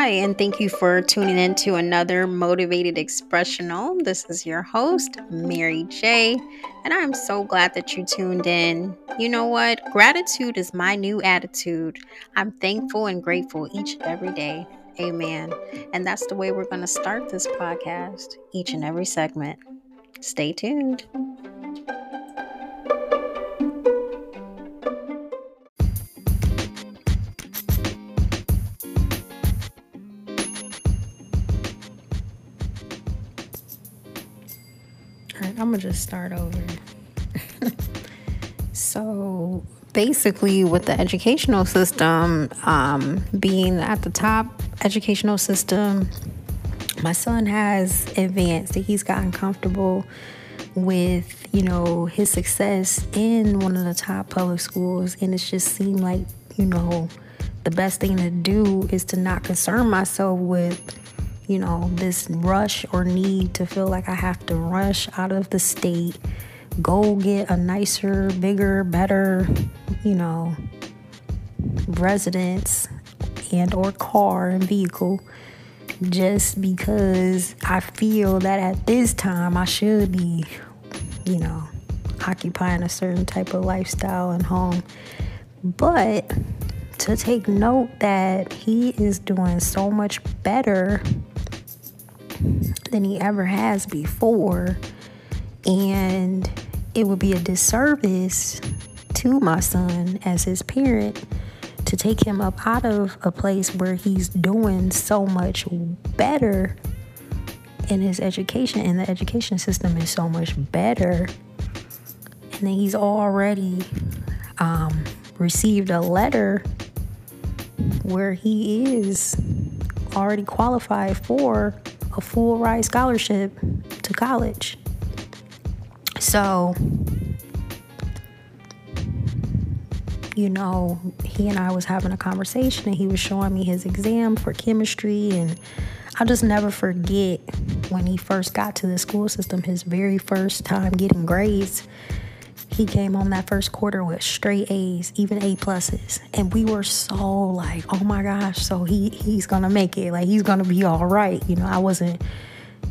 Hi, and thank you for tuning in to another Motivated Expressional. This is your host, Mary J, and I'm so glad that you tuned in. You know what? Gratitude is my new attitude. I'm thankful and grateful each and every day. Amen. And that's the way we're going to start this podcast, each and every segment. Stay tuned. I'm gonna just start over. so basically, with the educational system um, being at the top educational system, my son has advanced. He's gotten comfortable with you know his success in one of the top public schools, and it's just seemed like you know the best thing to do is to not concern myself with you know, this rush or need to feel like I have to rush out of the state, go get a nicer, bigger, better, you know, residence and or car and vehicle just because I feel that at this time I should be, you know, occupying a certain type of lifestyle and home. But to take note that he is doing so much better than he ever has before. And it would be a disservice to my son as his parent to take him up out of a place where he's doing so much better in his education and the education system is so much better and then he's already um, received a letter where he is already qualified for a full ride scholarship to college. So, you know, he and I was having a conversation and he was showing me his exam for chemistry and I'll just never forget when he first got to the school system, his very first time getting grades he came on that first quarter with straight A's, even A pluses. And we were so like, oh my gosh, so he he's gonna make it. Like he's gonna be all right. You know, I wasn't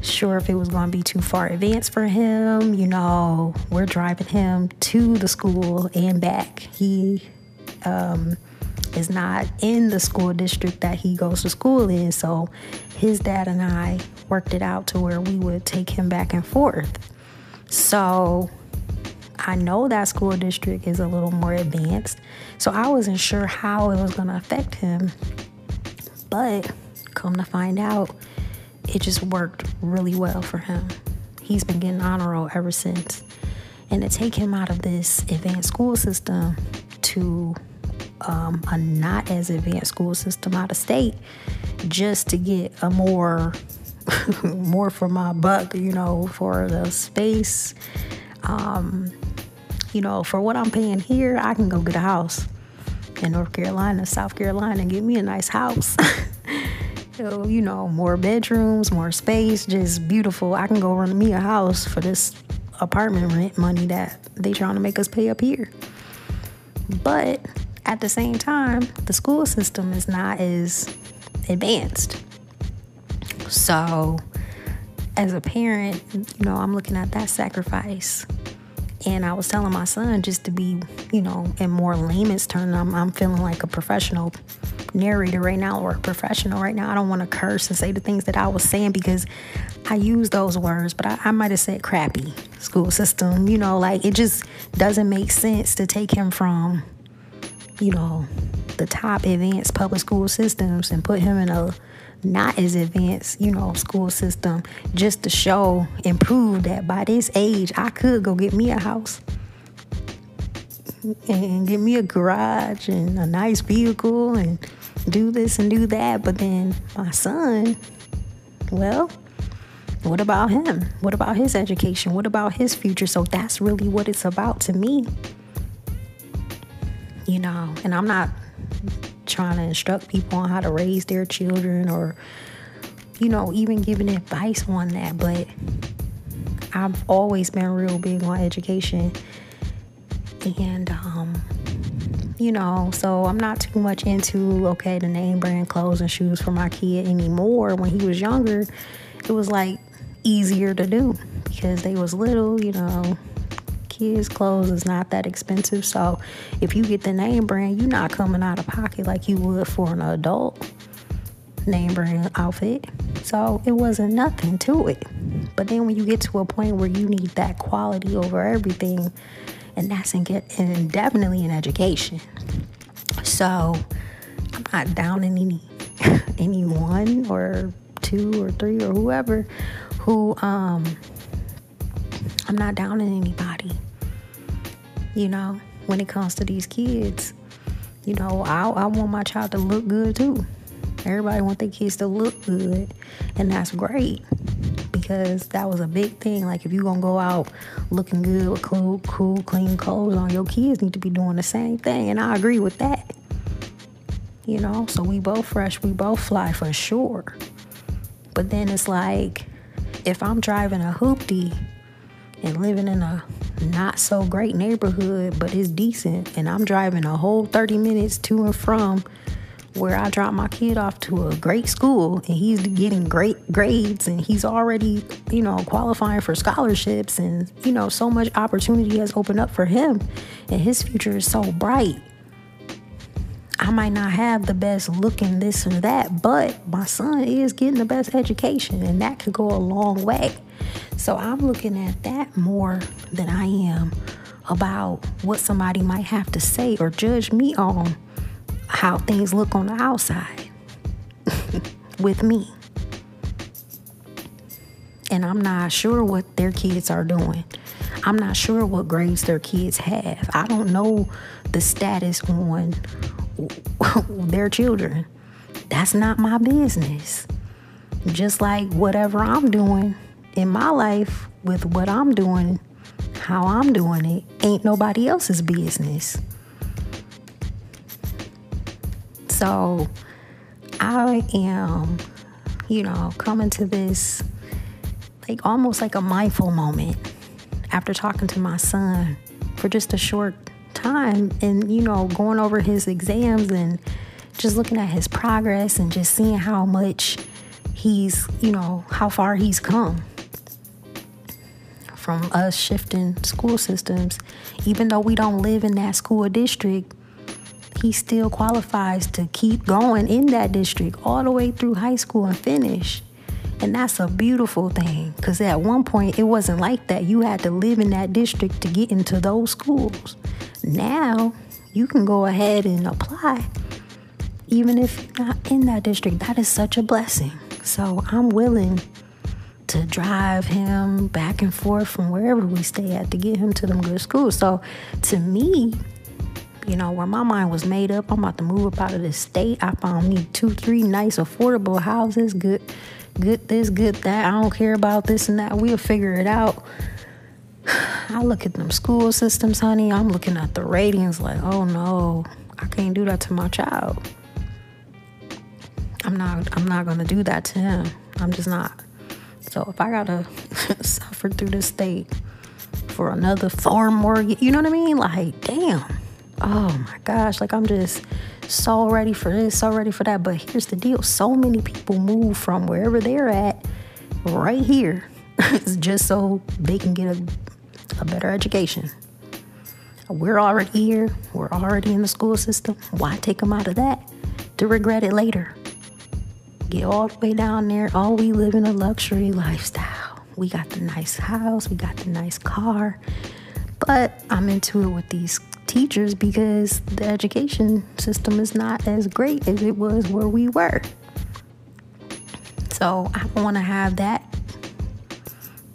sure if it was gonna be too far advanced for him. You know, we're driving him to the school and back. He um, is not in the school district that he goes to school in. So his dad and I worked it out to where we would take him back and forth. So I know that school district is a little more advanced, so I wasn't sure how it was going to affect him. But come to find out, it just worked really well for him. He's been getting honor roll ever since. And to take him out of this advanced school system to um, a not as advanced school system out of state just to get a more more for my buck, you know, for the space um, you know, for what I'm paying here, I can go get a house in North Carolina, South Carolina, and get me a nice house. so, you know, more bedrooms, more space, just beautiful. I can go run me a house for this apartment rent money that they trying to make us pay up here. But at the same time, the school system is not as advanced. So, as a parent, you know, I'm looking at that sacrifice and I was telling my son just to be, you know, in more layman's terms, I'm, I'm feeling like a professional narrator right now or a professional right now. I don't want to curse and say the things that I was saying because I use those words, but I, I might have said crappy school system. You know, like it just doesn't make sense to take him from, you know, the top advanced public school systems and put him in a not as advanced, you know, school system just to show and prove that by this age I could go get me a house and get me a garage and a nice vehicle and do this and do that. But then my son, well, what about him? What about his education? What about his future? So that's really what it's about to me. You know, and I'm not trying to instruct people on how to raise their children or, you know, even giving advice on that. But I've always been real big on education. And, um, you know, so I'm not too much into, okay, the name brand clothes and shoes for my kid anymore. When he was younger, it was like easier to do because they was little, you know, kids' clothes is not that expensive. So if you get the name brand, you're not coming out of pocket like you would for an adult name brand outfit. So it wasn't nothing to it. But then when you get to a point where you need that quality over everything, and that's in get and definitely in education. So I'm not down in any anyone or two or three or whoever who um I'm not down in anybody. You know, when it comes to these kids, you know, I, I want my child to look good too. Everybody want their kids to look good, and that's great because that was a big thing. Like if you gonna go out looking good with cool, cool, clean clothes on, your kids need to be doing the same thing, and I agree with that. You know, so we both fresh, we both fly for sure. But then it's like if I'm driving a hoopty and living in a not so great neighborhood, but it's decent, and I'm driving a whole 30 minutes to and from where I drop my kid off to a great school and he's getting great grades and he's already, you know, qualifying for scholarships and, you know, so much opportunity has opened up for him and his future is so bright. I might not have the best looking this or that, but my son is getting the best education and that could go a long way. So I'm looking at that more than I am about what somebody might have to say or judge me on how things look on the outside with me. And I'm not sure what their kids are doing. I'm not sure what grades their kids have. I don't know the status on their children. That's not my business. Just like whatever I'm doing in my life with what I'm doing, how I'm doing it, ain't nobody else's business. So I am, you know, coming to this like almost like a mindful moment after talking to my son for just a short time and, you know, going over his exams and just looking at his progress and just seeing how much he's, you know, how far he's come from us shifting school systems. Even though we don't live in that school district, he still qualifies to keep going in that district all the way through high school and finish. And that's a beautiful thing because at one point it wasn't like that. You had to live in that district to get into those schools. Now you can go ahead and apply even if you're not in that district. That is such a blessing. So I'm willing to drive him back and forth from wherever we stay at to get him to them good schools. So to me, you know, where my mind was made up, I'm about to move up out of this state. I found me two, three nice, affordable houses. Good, good this, good that. I don't care about this and that. We'll figure it out. I look at them school systems, honey. I'm looking at the ratings like, oh no, I can't do that to my child. I'm not I'm not gonna do that to him. I'm just not. So if I gotta suffer through this state for another farm mortgage, you know what I mean? Like, damn oh my gosh, like I'm just so ready for this, so ready for that. But here's the deal so many people move from wherever they're at right here just so they can get a, a better education. We're already here, we're already in the school system. Why take them out of that to regret it later? Get all the way down there. Oh, we live in a luxury lifestyle. We got the nice house, we got the nice car. But I'm into it with these teachers because the education system is not as great as it was where we were. So I want to have that,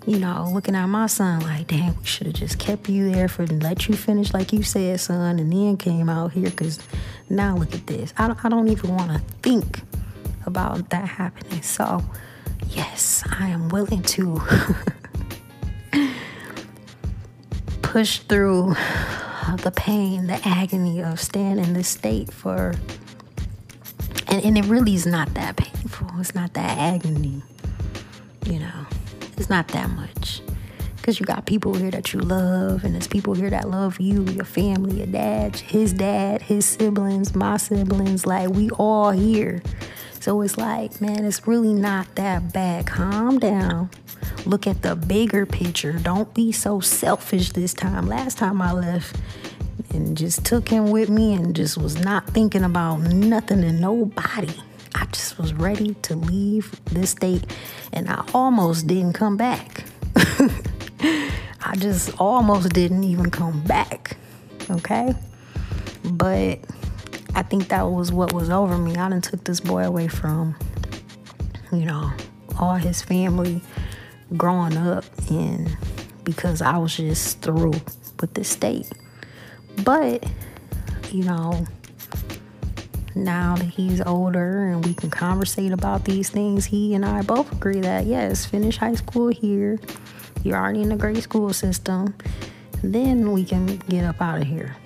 you know, looking at my son like, damn, we should have just kept you there for let you finish like you said, son, and then came out here because now look at this. I don't, I don't even want to think about that happening. So, yes, I am willing to push through the pain, the agony of staying in this state for, and, and it really is not that painful. It's not that agony, you know, it's not that much. Because you got people here that you love, and there's people here that love you, your family, your dad, his dad, his siblings, my siblings. Like, we all here. So it's like, man, it's really not that bad. Calm down. Look at the bigger picture. Don't be so selfish this time. Last time I left and just took him with me and just was not thinking about nothing and nobody. I just was ready to leave this state and I almost didn't come back. I just almost didn't even come back. Okay? But I think that was what was over me. I done took this boy away from, you know, all his family growing up and because I was just through with the state. But, you know, now that he's older and we can conversate about these things, he and I both agree that yes, finish high school here. You're already in the great school system. Then we can get up out of here.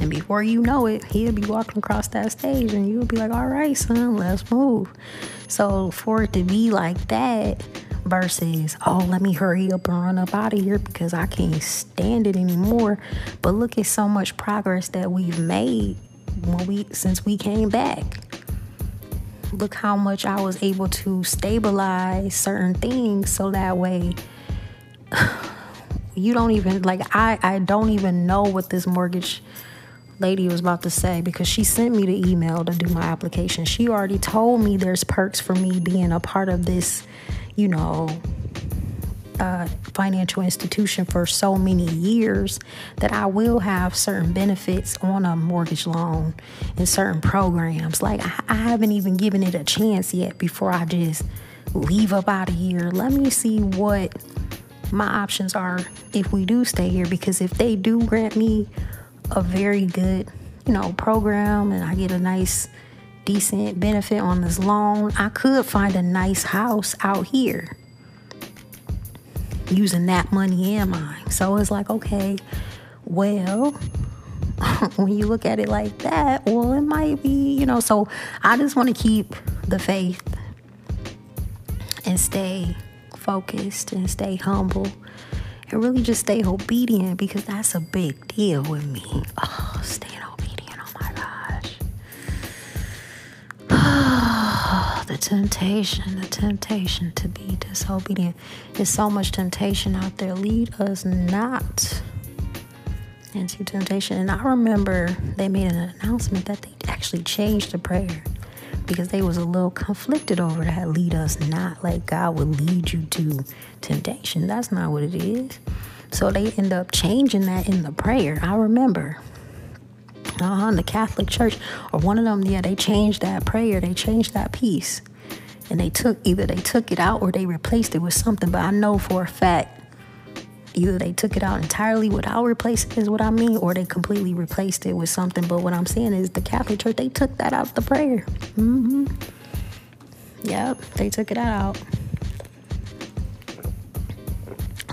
And before you know it, he'll be walking across that stage and you'll be like, all right, son, let's move. So for it to be like that versus, oh, let me hurry up and run up out of here because I can't stand it anymore. But look at so much progress that we've made when we since we came back. Look how much I was able to stabilize certain things so that way you don't even like I I don't even know what this mortgage lady was about to say because she sent me the email to do my application. She already told me there's perks for me being a part of this, you know, uh, financial institution for so many years that I will have certain benefits on a mortgage loan and certain programs. Like, I, I haven't even given it a chance yet before I just leave up out of here. Let me see what my options are if we do stay here because if they do grant me a very good, you know, program and I get a nice, decent benefit on this loan, I could find a nice house out here using that money and mine. So it's like, okay, well, when you look at it like that, well, it might be, you know, so I just want to keep the faith and stay focused and stay humble and really just stay obedient because that's a big deal with me. Oh, staying obedient. Oh my gosh. the temptation, the temptation to be disobedient. There's so much temptation out there. Lead us not into temptation. And I remember they made an announcement that they actually changed the prayer because they was a little conflicted over that lead us not like God would lead you to temptation. That's not what it is. So they end up changing that in the prayer. I remember. Uh-huh, in the Catholic Church, or one of them, yeah, they changed that prayer. They changed that piece, and they took either they took it out or they replaced it with something. But I know for a fact either they took it out entirely without replacing is what I mean, or they completely replaced it with something. But what I'm saying is the Catholic Church they took that out of the prayer. Mm-hmm. Yep, they took it out.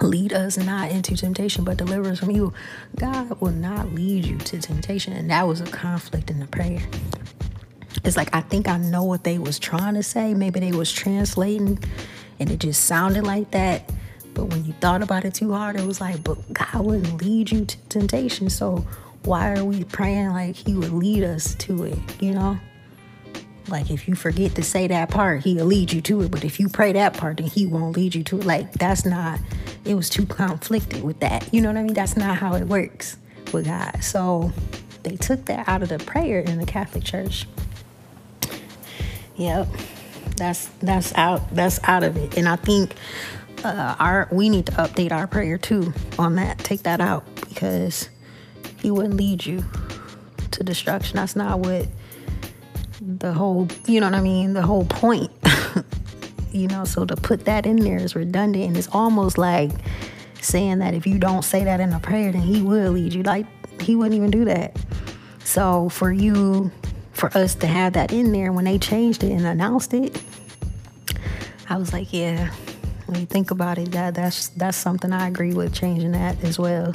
Lead us not into temptation, but deliver us from evil. God will not lead you to temptation, and that was a conflict in the prayer. It's like I think I know what they was trying to say. Maybe they was translating, and it just sounded like that but when you thought about it too hard, it was like, but God wouldn't lead you to temptation. So why are we praying like He would lead us to it, you know? Like if you forget to say that part, He'll lead you to it. But if you pray that part, then He won't lead you to it. Like that's not, it was too conflicted with that. You know what I mean? That's not how it works with God. So they took that out of the prayer in the Catholic Church. Yep. That's that's out that's out of it. And I think uh, our we need to update our prayer too on that. Take that out because he wouldn't lead you to destruction. That's not what the whole you know what I mean. The whole point. you know, so to put that in there is redundant and it's almost like saying that if you don't say that in a prayer, then he will lead you. Like he wouldn't even do that. So for you, for us to have that in there when they changed it and announced it, I was like, yeah, when you think about it, that that's that's something I agree with changing that as well,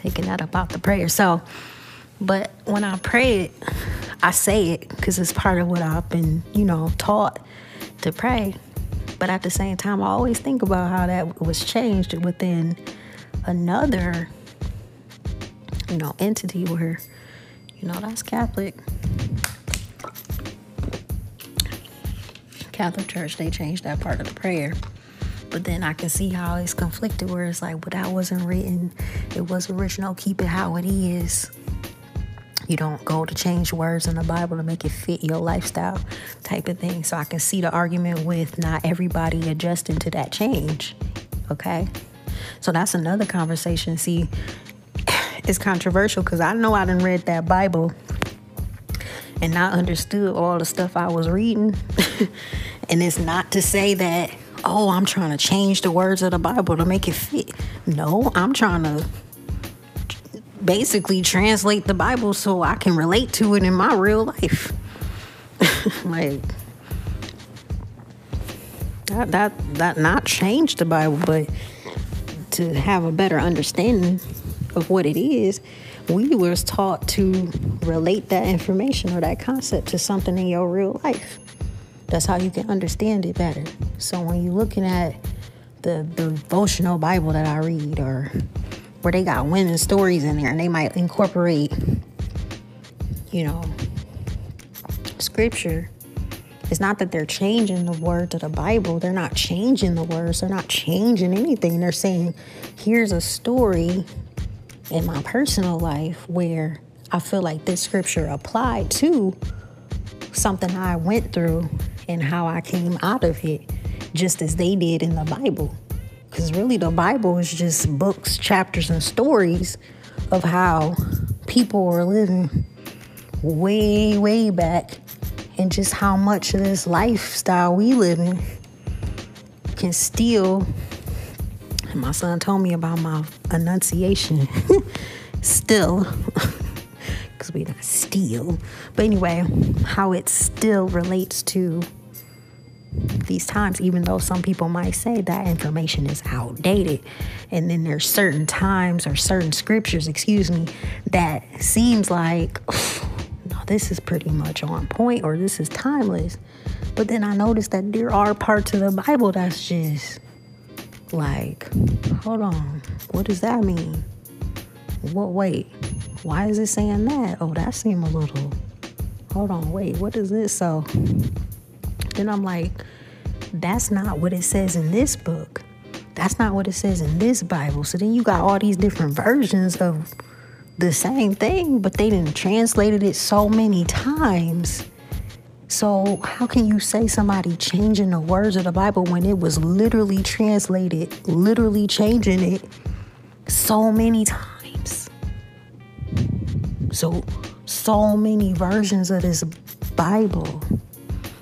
taking that about the prayer. So, but when I pray it, I say it because it's part of what I've been, you know, taught to pray. But at the same time, I always think about how that was changed within another, you know, entity where, you know, that's Catholic. Catholic Church, they changed that part of the prayer. But then I can see how it's conflicted where it's like, well, that wasn't written. It was original. Keep it how it is. You don't go to change words in the Bible to make it fit your lifestyle type of thing. So I can see the argument with not everybody adjusting to that change. Okay. So that's another conversation. See, it's controversial because I know I didn't read that Bible and I understood all the stuff I was reading. and it's not to say that, oh, I'm trying to change the words of the Bible to make it fit. No, I'm trying to basically translate the Bible so I can relate to it in my real life. like that that that not change the Bible, but to have a better understanding of what it is, we was taught to relate that information or that concept to something in your real life. That's how you can understand it better. So when you're looking at the, devotional Bible that I read or where they got women's stories in there and they might incorporate, you know, scripture. It's not that they're changing the words of the Bible. They're not changing the words. They're not changing anything. They're saying, here's a story in my personal life where I feel like this scripture applied to something I went through and how I came out of it, just as they did in the Bible. Because really, the Bible is just books, chapters, and stories of how people were living way, way back, and just how much of this lifestyle we live in can still. My son told me about my enunciation. still, because we not steal. But anyway, how it still relates to these times, even though some people might say that information is outdated. And then there's certain times or certain scriptures, excuse me, that seems like, no, this is pretty much on point or this is timeless. But then I noticed that there are parts of the Bible that's just like, hold on, what does that mean? What, wait, why is it saying that? Oh, that seemed a little, hold on, wait, what is this? So, then I'm like, that's not what it says in this book. That's not what it says in this Bible. So then you got all these different versions of the same thing, but they didn't translated it so many times. So how can you say somebody changing the words of the Bible when it was literally translated, literally changing it so many times? So so many versions of this Bible.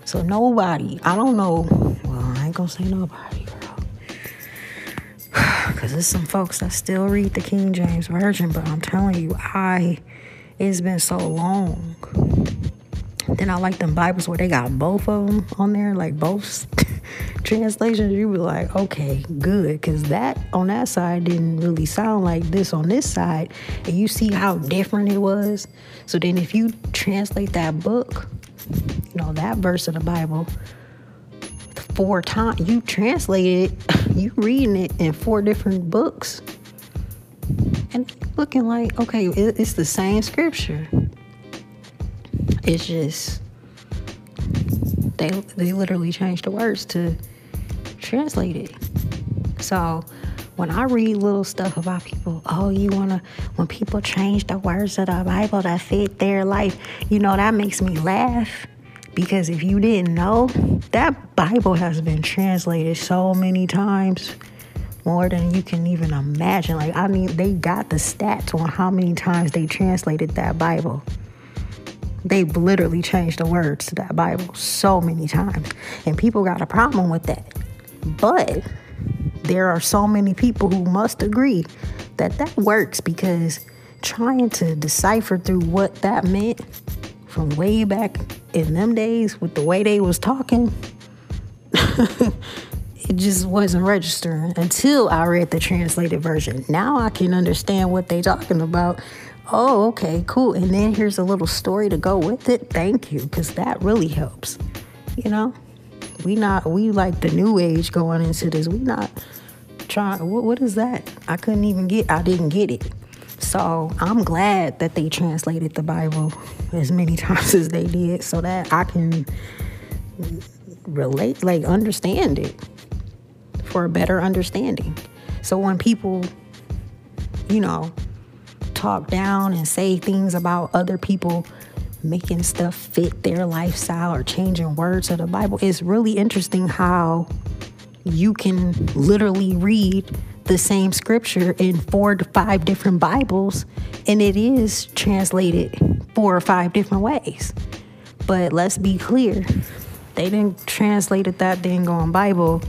So nobody, I don't know. Well, I ain't gonna say nobody, girl. Cause there's some folks that still read the King James Version, but I'm telling you, I it's been so long. Then I like them Bibles where they got both of them on there, like both translations. You be like, okay, good, because that on that side didn't really sound like this on this side, and you see how different it was. So then, if you translate that book you know, that verse of the Bible four times. You translate it, you reading it in four different books. And looking like, okay, it's the same scripture. It's just they they literally changed the words to translate it. So when I read little stuff about people, oh, you wanna when people change the words of the Bible that fit their life, you know, that makes me laugh because if you didn't know, that Bible has been translated so many times, more than you can even imagine. Like, I mean, they got the stats on how many times they translated that Bible. They've literally changed the words to that Bible so many times. And people got a problem with that. But there are so many people who must agree that that works because trying to decipher through what that meant from way back in them days with the way they was talking, it just wasn't registering until I read the translated version. Now I can understand what they talking about. Oh, okay, cool. And then here's a little story to go with it. Thank you, because that really helps. You know? We not we like the new age going into this. We not trying what what is that? I couldn't even get I didn't get it. So I'm glad that they translated the Bible as many times as they did so that I can relate, like understand it for a better understanding. So when people, you know, talk down and say things about other people making stuff fit their lifestyle or changing words of the Bible, it's really interesting how you can literally read the same scripture in four to five different Bibles, and it is translated four or five different ways. But let's be clear, they didn't translated that dang on Bible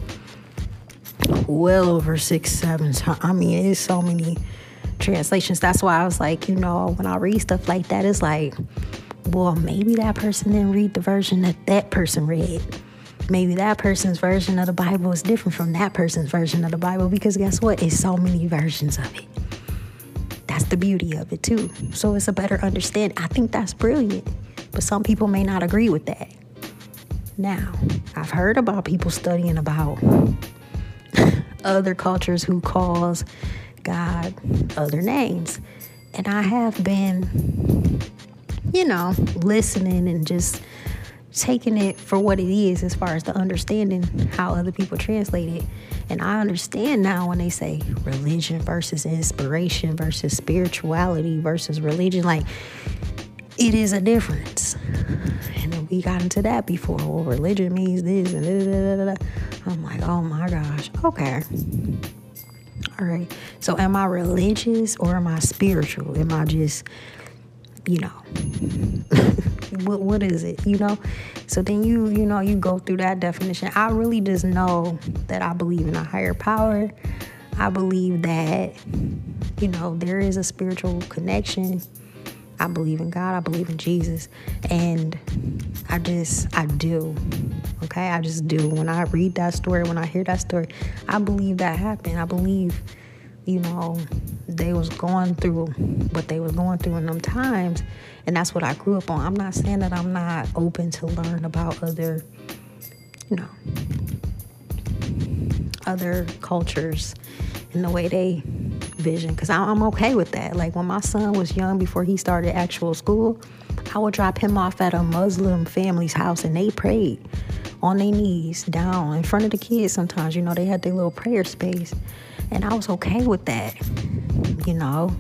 well over six, seven times. I mean, it's so many translations. That's why I was like, you know, when I read stuff like that, it's like, well, maybe that person didn't read the version that that person read maybe that person's version of the Bible is different from that person's version of the Bible because guess what? It's so many versions of it. That's the beauty of it, too. So it's a better understanding. I think that's brilliant, but some people may not agree with that. Now, I've heard about people studying about other cultures who calls God other names. And I have been, you know, listening and just taking it for what it is as far as the understanding how other people translate it. And I understand now when they say religion versus inspiration versus spirituality versus religion, like it is a difference. And then we got into that before. Well, religion means this and da, da, da, I'm like, oh my gosh, okay. All right. So am I religious or am I spiritual? Am I just you know what what is it you know? So then you you know you go through that definition. I really just know that i believe in a higher power. I believe that you know there is a spiritual connection. I believe in god i believe in jesus and i just i do okay? I just do. When i read that story when i hear that story i believe that happened. I believe you know, they was going through what they was going through in them times. And that's what I grew up on. I'm not saying that I'm not open to learn about other, you know, other cultures and the way they vision. Because I'm okay with that. Like when my son was young, before he started actual school, I would drop him off at a Muslim family's house and they prayed on their knees down in front of the kids sometimes. You know, they had their little prayer space. And I was okay with that, you know.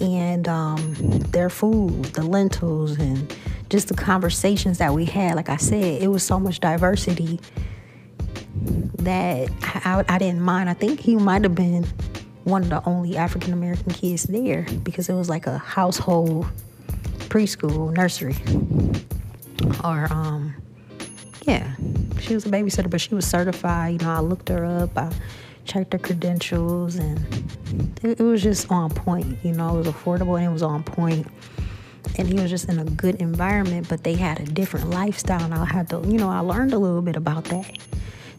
And um, their food, the lentils, and just the conversations that we had. Like I said, it was so much diversity that I, I didn't mind. I think he might have been one of the only African American kids there because it was like a household preschool nursery or um yeah she was a babysitter but she was certified you know i looked her up i checked her credentials, and it, it was just on point. You know, it was affordable and it was on point and he was just in a good environment, but they had a different lifestyle, and I had to, you know, I learned a little bit about that.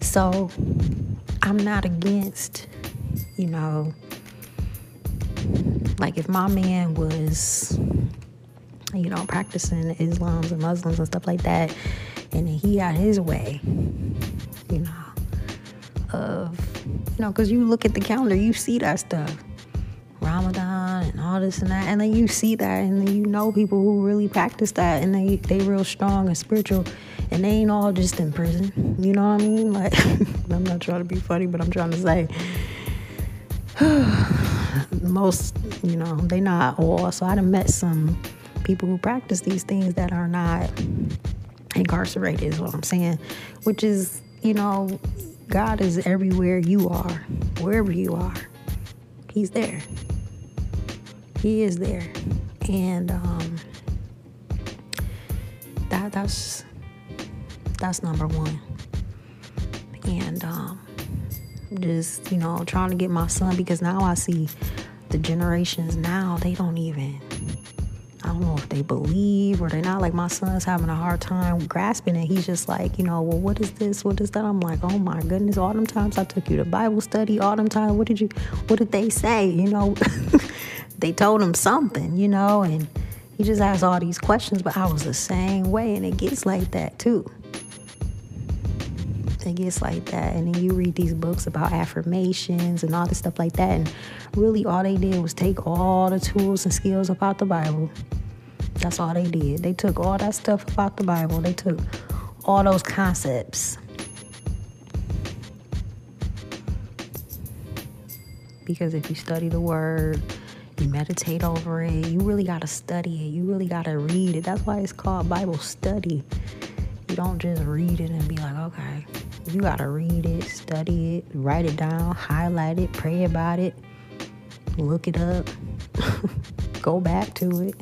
So I'm not against, you know, like if my man was, you know, practicing Islams and Muslims and stuff like that, and he had his way, you know, because you look at the calendar, you see that stuff. Ramadan and all this and that. And then you see that and then you know people who really practice that and they they real strong and spiritual and they ain't all just in prison. You know what I mean? Like I'm not trying to be funny, but I'm trying to say most, you know, they not all. So I done met some people who practice these things that are not incarcerated is what I'm saying. Which is, you know, God is everywhere you are, wherever you are. He's there. He is there. And um, that that's that's number one. And um, just, you know, trying to get my son because now I see the generations now, they don't even I don't know if they believe or they're not. Like my son's having a hard time grasping it. He's just like, you know, well, what is this? What is that? I'm like, oh my goodness, all them times I took you to Bible study, all them times, what did you, what did they say? You know, they told him something, you know, and he just asked all these questions, but I was the same way, and it gets like that too. it gets like that. And then you read these books about affirmations and all this stuff like that. And really, all they did was take all the tools and skills about the Bible. That's all they did. They took all that stuff about the Bible, they took all those concepts. Because if you study the word, you meditate over it, you really got to study it. You really got to read it. That's why it's called Bible study. You don't just read it and be like, okay, you got to read it, study it, write it down, highlight it, pray about it, look it up, go back to it.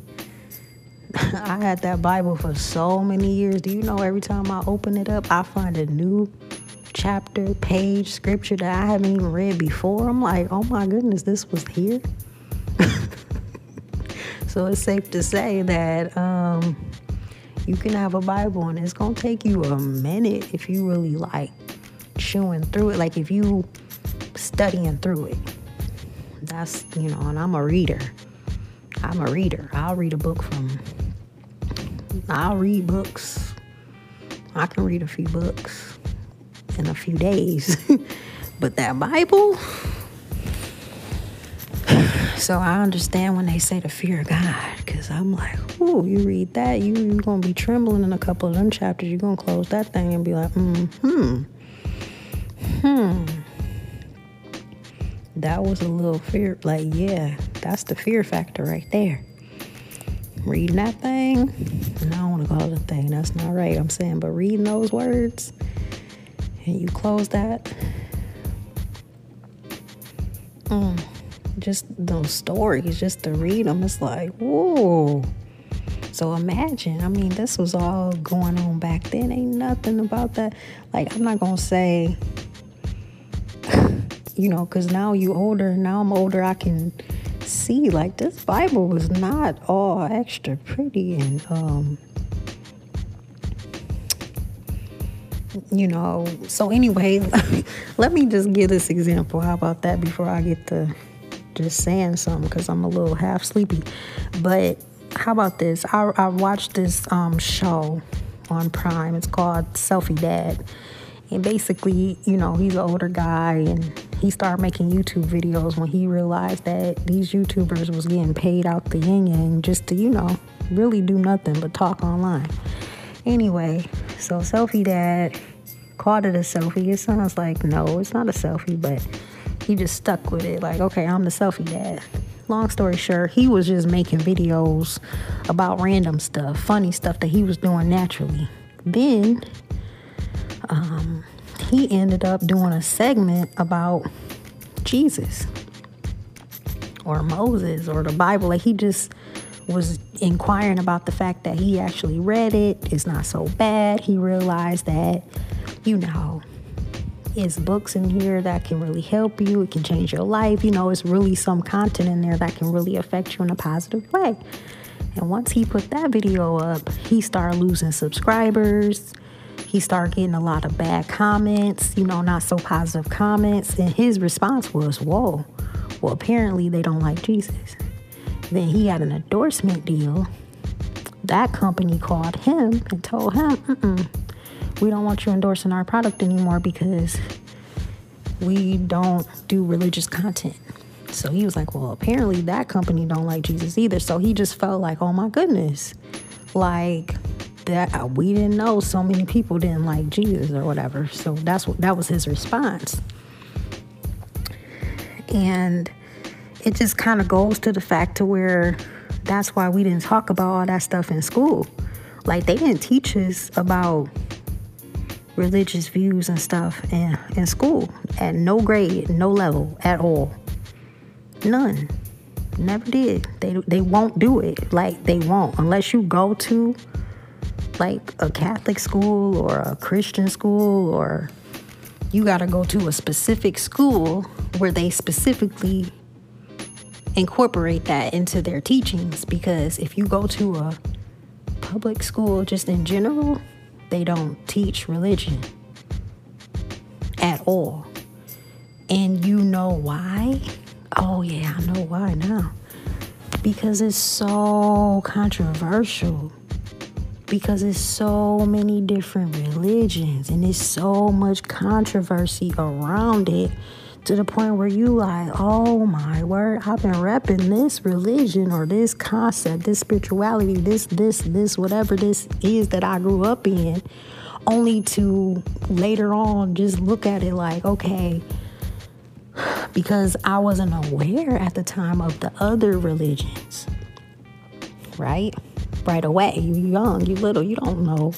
I had that Bible for so many years. Do you know every time I open it up, I find a new chapter, page, scripture that I haven't even read before? I'm like, oh my goodness, this was here. so it's safe to say that um, you can have a Bible and it's going to take you a minute if you really like chewing through it, like if you studying through it. That's, you know, and I'm a reader. I'm a reader. I'll read a book from, I'll read books. I can read a few books in a few days. but that Bible, so I understand when they say the fear of God, because I'm like, ooh, you read that, you, you're going to be trembling in a couple of them chapters. You're going to close that thing and be like, mm hmm. Hmm. That was a little fear. Like, yeah, that's the fear factor right there. Reading that thing, and I don't want to call it a thing. That's not right. I'm saying, but reading those words, and you close that. Mm, just those stories, just to read them, it's like, whoa. So imagine, I mean, this was all going on back then. Ain't nothing about that. Like, I'm not going to say you know, because now you older, now I'm older, I can see like this Bible was not all extra pretty and um you know so anyway let me just give this example. How about that before i get to just saying something because i'm a little half sleepy. But how about this? I, I watched this um, show on prime. It's called selfie dad. And basically you know he's an older guy and he started making YouTube videos when he realized that these YouTubers was getting paid out the yin yang just to, you know, really do nothing but talk online. Anyway, so selfie dad called it a selfie. It sounds like no, it's not a selfie, but he just stuck with it. Like, okay, I'm the selfie dad. Long story short, he was just making videos about random stuff, funny stuff that he was doing naturally. Then um, he ended up doing a segment about Jesus or Moses or the Bible. Like he just was inquiring about the fact that he actually read it. It's not so bad. He realized that, you know, it's books in here that can really help you. It can change your life. You know, it's really some content in there that can really affect you in a positive way. And once he put that video up, he started losing subscribers he started getting a lot of bad comments, you know, not so positive comments. And his response was, Whoa, well, apparently they don't like Jesus. Then he had an endorsement deal. That company called him and told him, we don't want you endorsing our product anymore because we don't do religious content. So he was like, well, apparently that company don't like Jesus either. So he just felt like, oh my goodness, like that we didn't know so many people didn't like Jesus or whatever. So that's what that was his response. And it just kind of goes to the fact to where that's why we didn't talk about all that stuff in school. Like they didn't teach us about religious views and stuff in, in school at no grade, no level at all. None. Never did. They they won't do it. Like they won't unless you go to like a Catholic school or a Christian school, or you got to go to a specific school where they specifically incorporate that into their teachings. Because if you go to a public school, just in general, they don't teach religion at all. And you know why? Oh, yeah, I know why now. Because it's so controversial because it's so many different religions and it's so much controversy around it to the point where you like, oh my word, I've been repping this religion or this concept, this spirituality, this, this, this, whatever this is that I grew up in, only to later on just look at it like, okay, because I wasn't aware at the time of the other religions, right? Right away, you young, you little, you don't know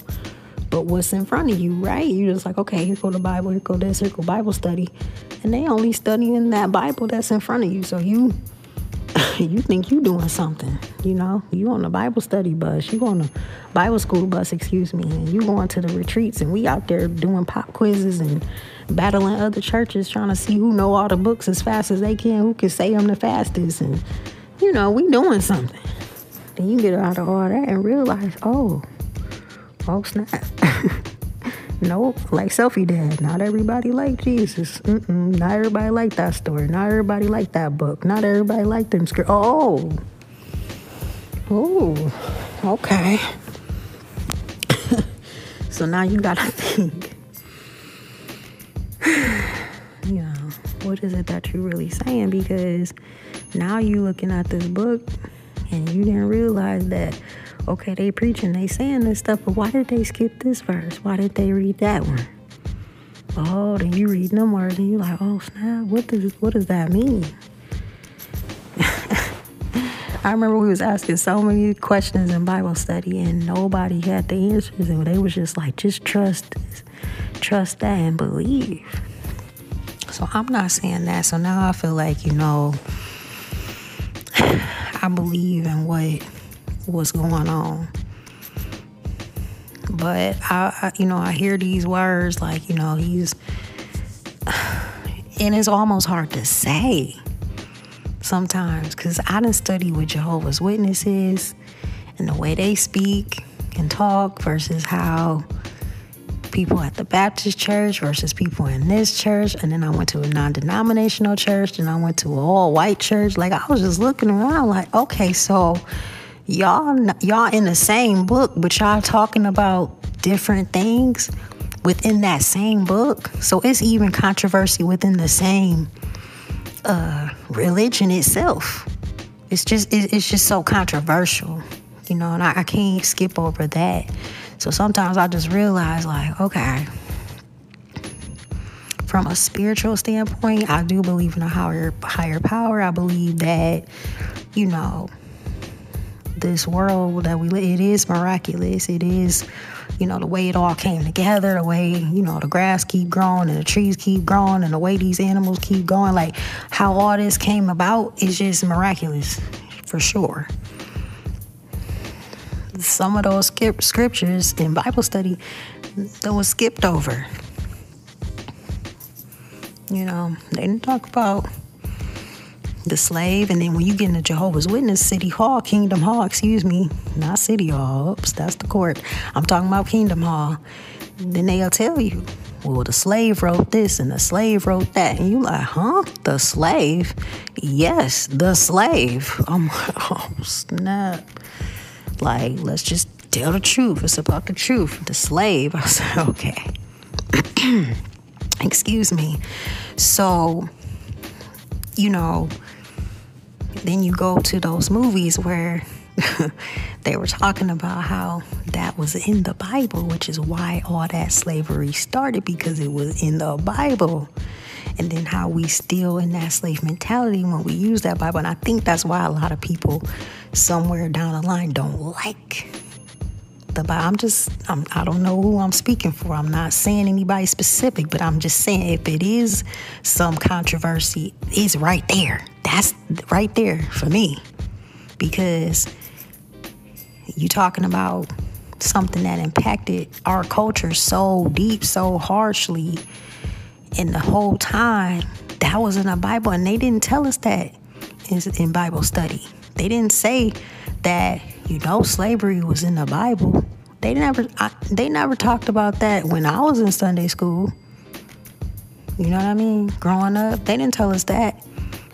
but what's in front of you, right? You're just like, okay, here go the Bible, here go this, here go Bible study. And they only studying that Bible that's in front of you. So you you think you doing something, you know? You on the Bible study bus, you on the Bible school bus, excuse me, and you going to the retreats and we out there doing pop quizzes and battling other churches trying to see who know all the books as fast as they can, who can say them the fastest and you know, we doing something. Then you get out of all that and realize, oh, Oh snap. nope, like selfie dad. Not everybody like Jesus. Mm-mm. Not everybody like that story. Not everybody like that book. Not everybody like them script. Oh. Oh. Okay. so now you gotta think. you know, what is it that you're really saying? Because now you're looking at this book and you didn't realize that okay, they preaching, they saying this stuff, but why did they skip this verse? Why did they read that one? Oh, then you read them words and you like, oh snap, what does what does that mean? I remember we was asking so many questions in Bible study and nobody had the answers and they was just like, just trust this, trust that and believe. So I'm not saying that. So now I feel like, you know, I believe in what was going on. But I, I, you know, I hear these words like, you know, he's, and it's almost hard to say sometimes because I didn't study with Jehovah's Witnesses and the way they speak and talk versus how people at the Baptist church versus people in this church. And then I went to a non denominational church and I went to an all white church. Like I was just looking around, like, okay, so y'all y'all in the same book, but y'all talking about different things within that same book. So it's even controversy within the same uh, religion itself. It's just it's just so controversial, you know, and I, I can't skip over that. So sometimes I just realize like, okay, from a spiritual standpoint, I do believe in a higher higher power. I believe that, you know, this world that we live, it is miraculous. It is, you know, the way it all came together, the way, you know, the grass keep growing and the trees keep growing and the way these animals keep going, like how all this came about is just miraculous for sure. Some of those scriptures in Bible study that was skipped over. You know, they didn't talk about the slave, and then when you get into Jehovah's Witness, City Hall, Kingdom Hall, excuse me, not City Hall, oops, that's the court. I'm talking about Kingdom Hall. Then they'll tell you, well, the slave wrote this and the slave wrote that. And you like, huh? The slave? Yes, the slave. I'm like, oh, snap. Like, let's just tell the truth. It's about the truth. The slave. I said, okay. Excuse me. So, you know, then you go to those movies where they were talking about how that was in the Bible, which is why all that slavery started because it was in the Bible. And then how we still in that slave mentality when we use that Bible. And I think that's why a lot of people somewhere down the line don't like the Bible. I'm just, I'm, I don't know who I'm speaking for. I'm not saying anybody specific, but I'm just saying if it is some controversy, it's right there. That's right there for me. Because you talking about something that impacted our culture so deep, so harshly, and the whole time that was in the Bible, and they didn't tell us that in Bible study. They didn't say that you know slavery was in the Bible. They never I, they never talked about that when I was in Sunday school. You know what I mean? Growing up, they didn't tell us that.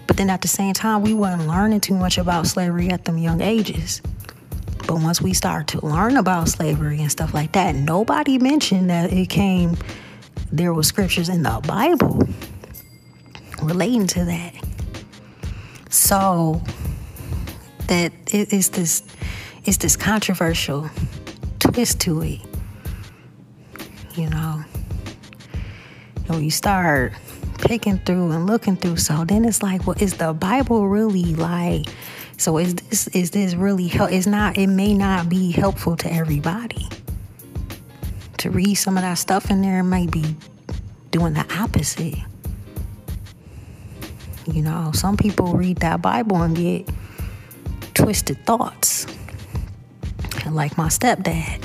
But then at the same time, we weren't learning too much about slavery at them young ages. But once we start to learn about slavery and stuff like that, nobody mentioned that it came, there were scriptures in the Bible relating to that. So that it is this it's this controversial twist to it. You know. And when you start picking through and looking through, so then it's like, well, is the Bible really like so is this is this really help? It's not. It may not be helpful to everybody. To read some of that stuff in there might be doing the opposite. You know, some people read that Bible and get twisted thoughts. Like my stepdad.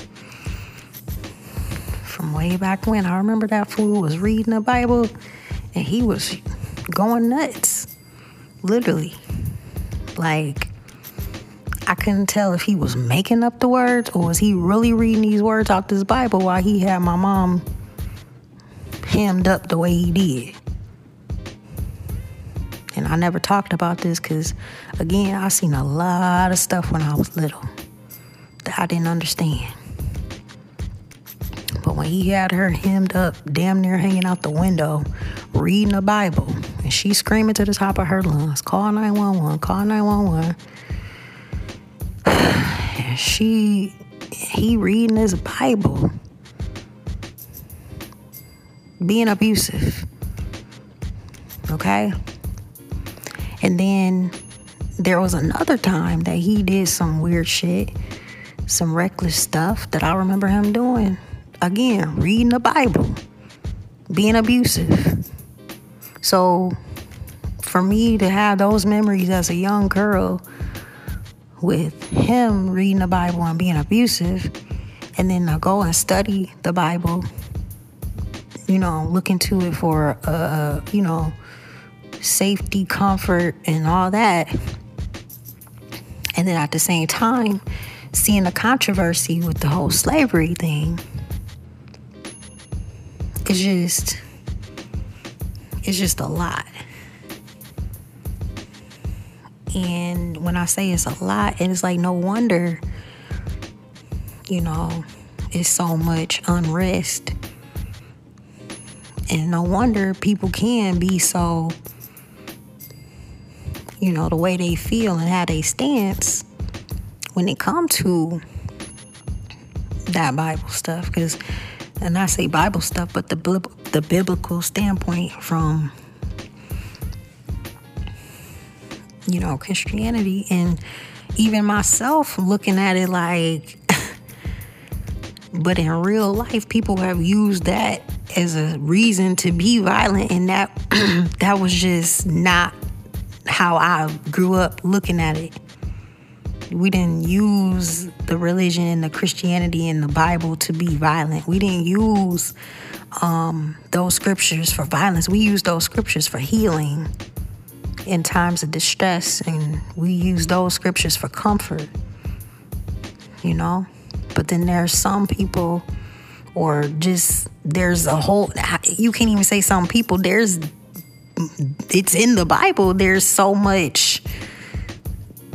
From way back when, I remember that fool was reading the Bible and he was going nuts. Literally. Like, I couldn't tell if he was making up the words or was he really reading these words out this Bible while he had my mom hemmed up the way he did. And I never talked about this because, again, I seen a lot of stuff when I was little that I didn't understand. But when he had her hemmed up, damn near hanging out the window, reading the Bible, and she screaming to the top of her lungs, call 911, call 911. She, he reading his Bible, being abusive. Okay? And then there was another time that he did some weird shit, some reckless stuff that I remember him doing again, reading the Bible, being abusive. So for me to have those memories as a young girl with him reading the Bible and being abusive, and then I go and study the Bible, you know, look into it for, uh, you know, safety, comfort, and all that. And then at the same time, seeing the controversy with the whole slavery thing it's just it's just a lot. And when I say it's a lot, it's like no wonder, you know, it's so much unrest. And no wonder people can be so, you know, the way they feel and how they stance when it come to that Bible stuff. Because and I say Bible stuff, but the the biblical standpoint from you know Christianity and even myself looking at it like but in real life people have used that as a reason to be violent and that that was just not how I grew up looking at it we didn't use the religion and the Christianity and the Bible to be violent. We didn't use um, those scriptures for violence. We used those scriptures for healing in times of distress, and we use those scriptures for comfort. You know, but then there are some people, or just there's a whole. You can't even say some people. There's it's in the Bible. There's so much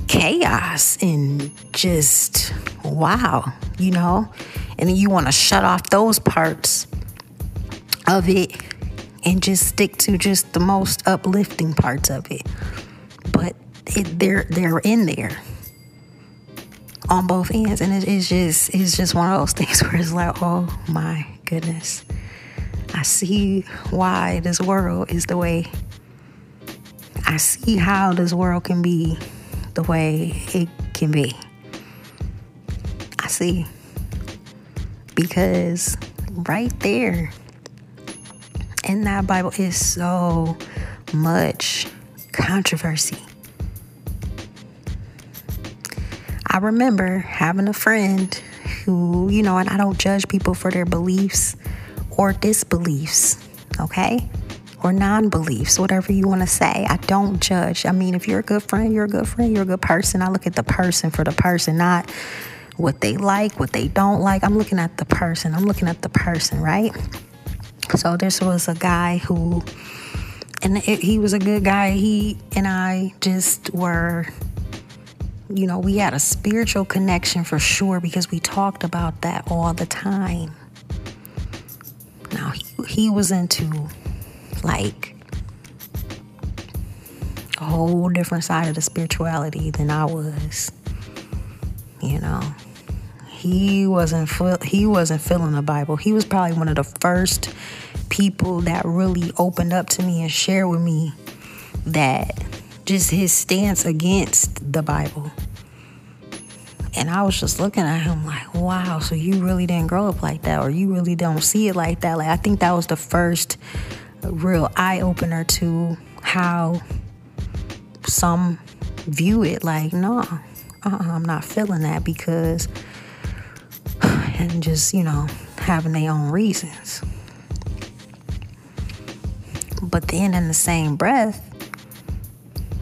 chaos and just wow, you know? And then you want to shut off those parts of it and just stick to just the most uplifting parts of it. But it, they're they're in there on both ends, and it, it's just it's just one of those things where it's like, oh my goodness, I see why this world is the way. I see how this world can be the way it can be. I see. Because right there in that Bible is so much controversy. I remember having a friend who, you know, and I don't judge people for their beliefs or disbeliefs, okay? or non beliefs, whatever you want to say. I don't judge. I mean, if you're a good friend, you're a good friend, you're a good person. I look at the person for the person, not what they like, what they don't like. I'm looking at the person. I'm looking at the person, right? So this was a guy who, and it, he was a good guy. He and I just were you know, we had a spiritual connection for sure because we talked about that all the time. Now, he, he was into like a whole different side of the spirituality than I was. You know, he wasn't he wasn't feeling the Bible. He was probably one of the first people that really opened up to me and shared with me that just his stance against the Bible. And I was just looking at him like, wow, so you really didn't grow up like that, or you really don't see it like that. Like, I think that was the first real eye opener to how some view it like, no, uh-uh, I'm not feeling that because, and just, you know, having their own reasons. But then in the same breath,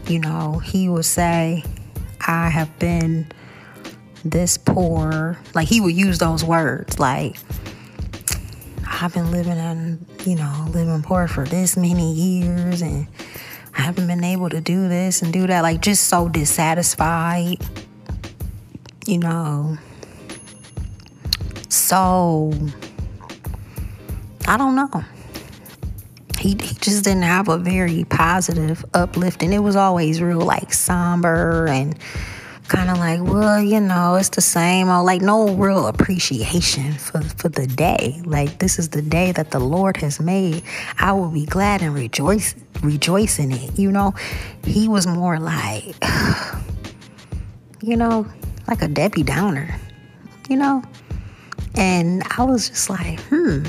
you know, he would say, I have been this poor. Like he would use those words like, I've been living in, you know, living poor for this many years and I haven't been able to do this and do that. Like just so dissatisfied, you know. So, I don't know he, he just didn't have a very positive uplifting. It was always real like somber and kind of like, well, you know, it's the same. Or like no real appreciation for for the day. Like this is the day that the Lord has made. I will be glad and rejoice rejoice in it. You know, he was more like, you know, like a Debbie Downer. You know, and I was just like, hmm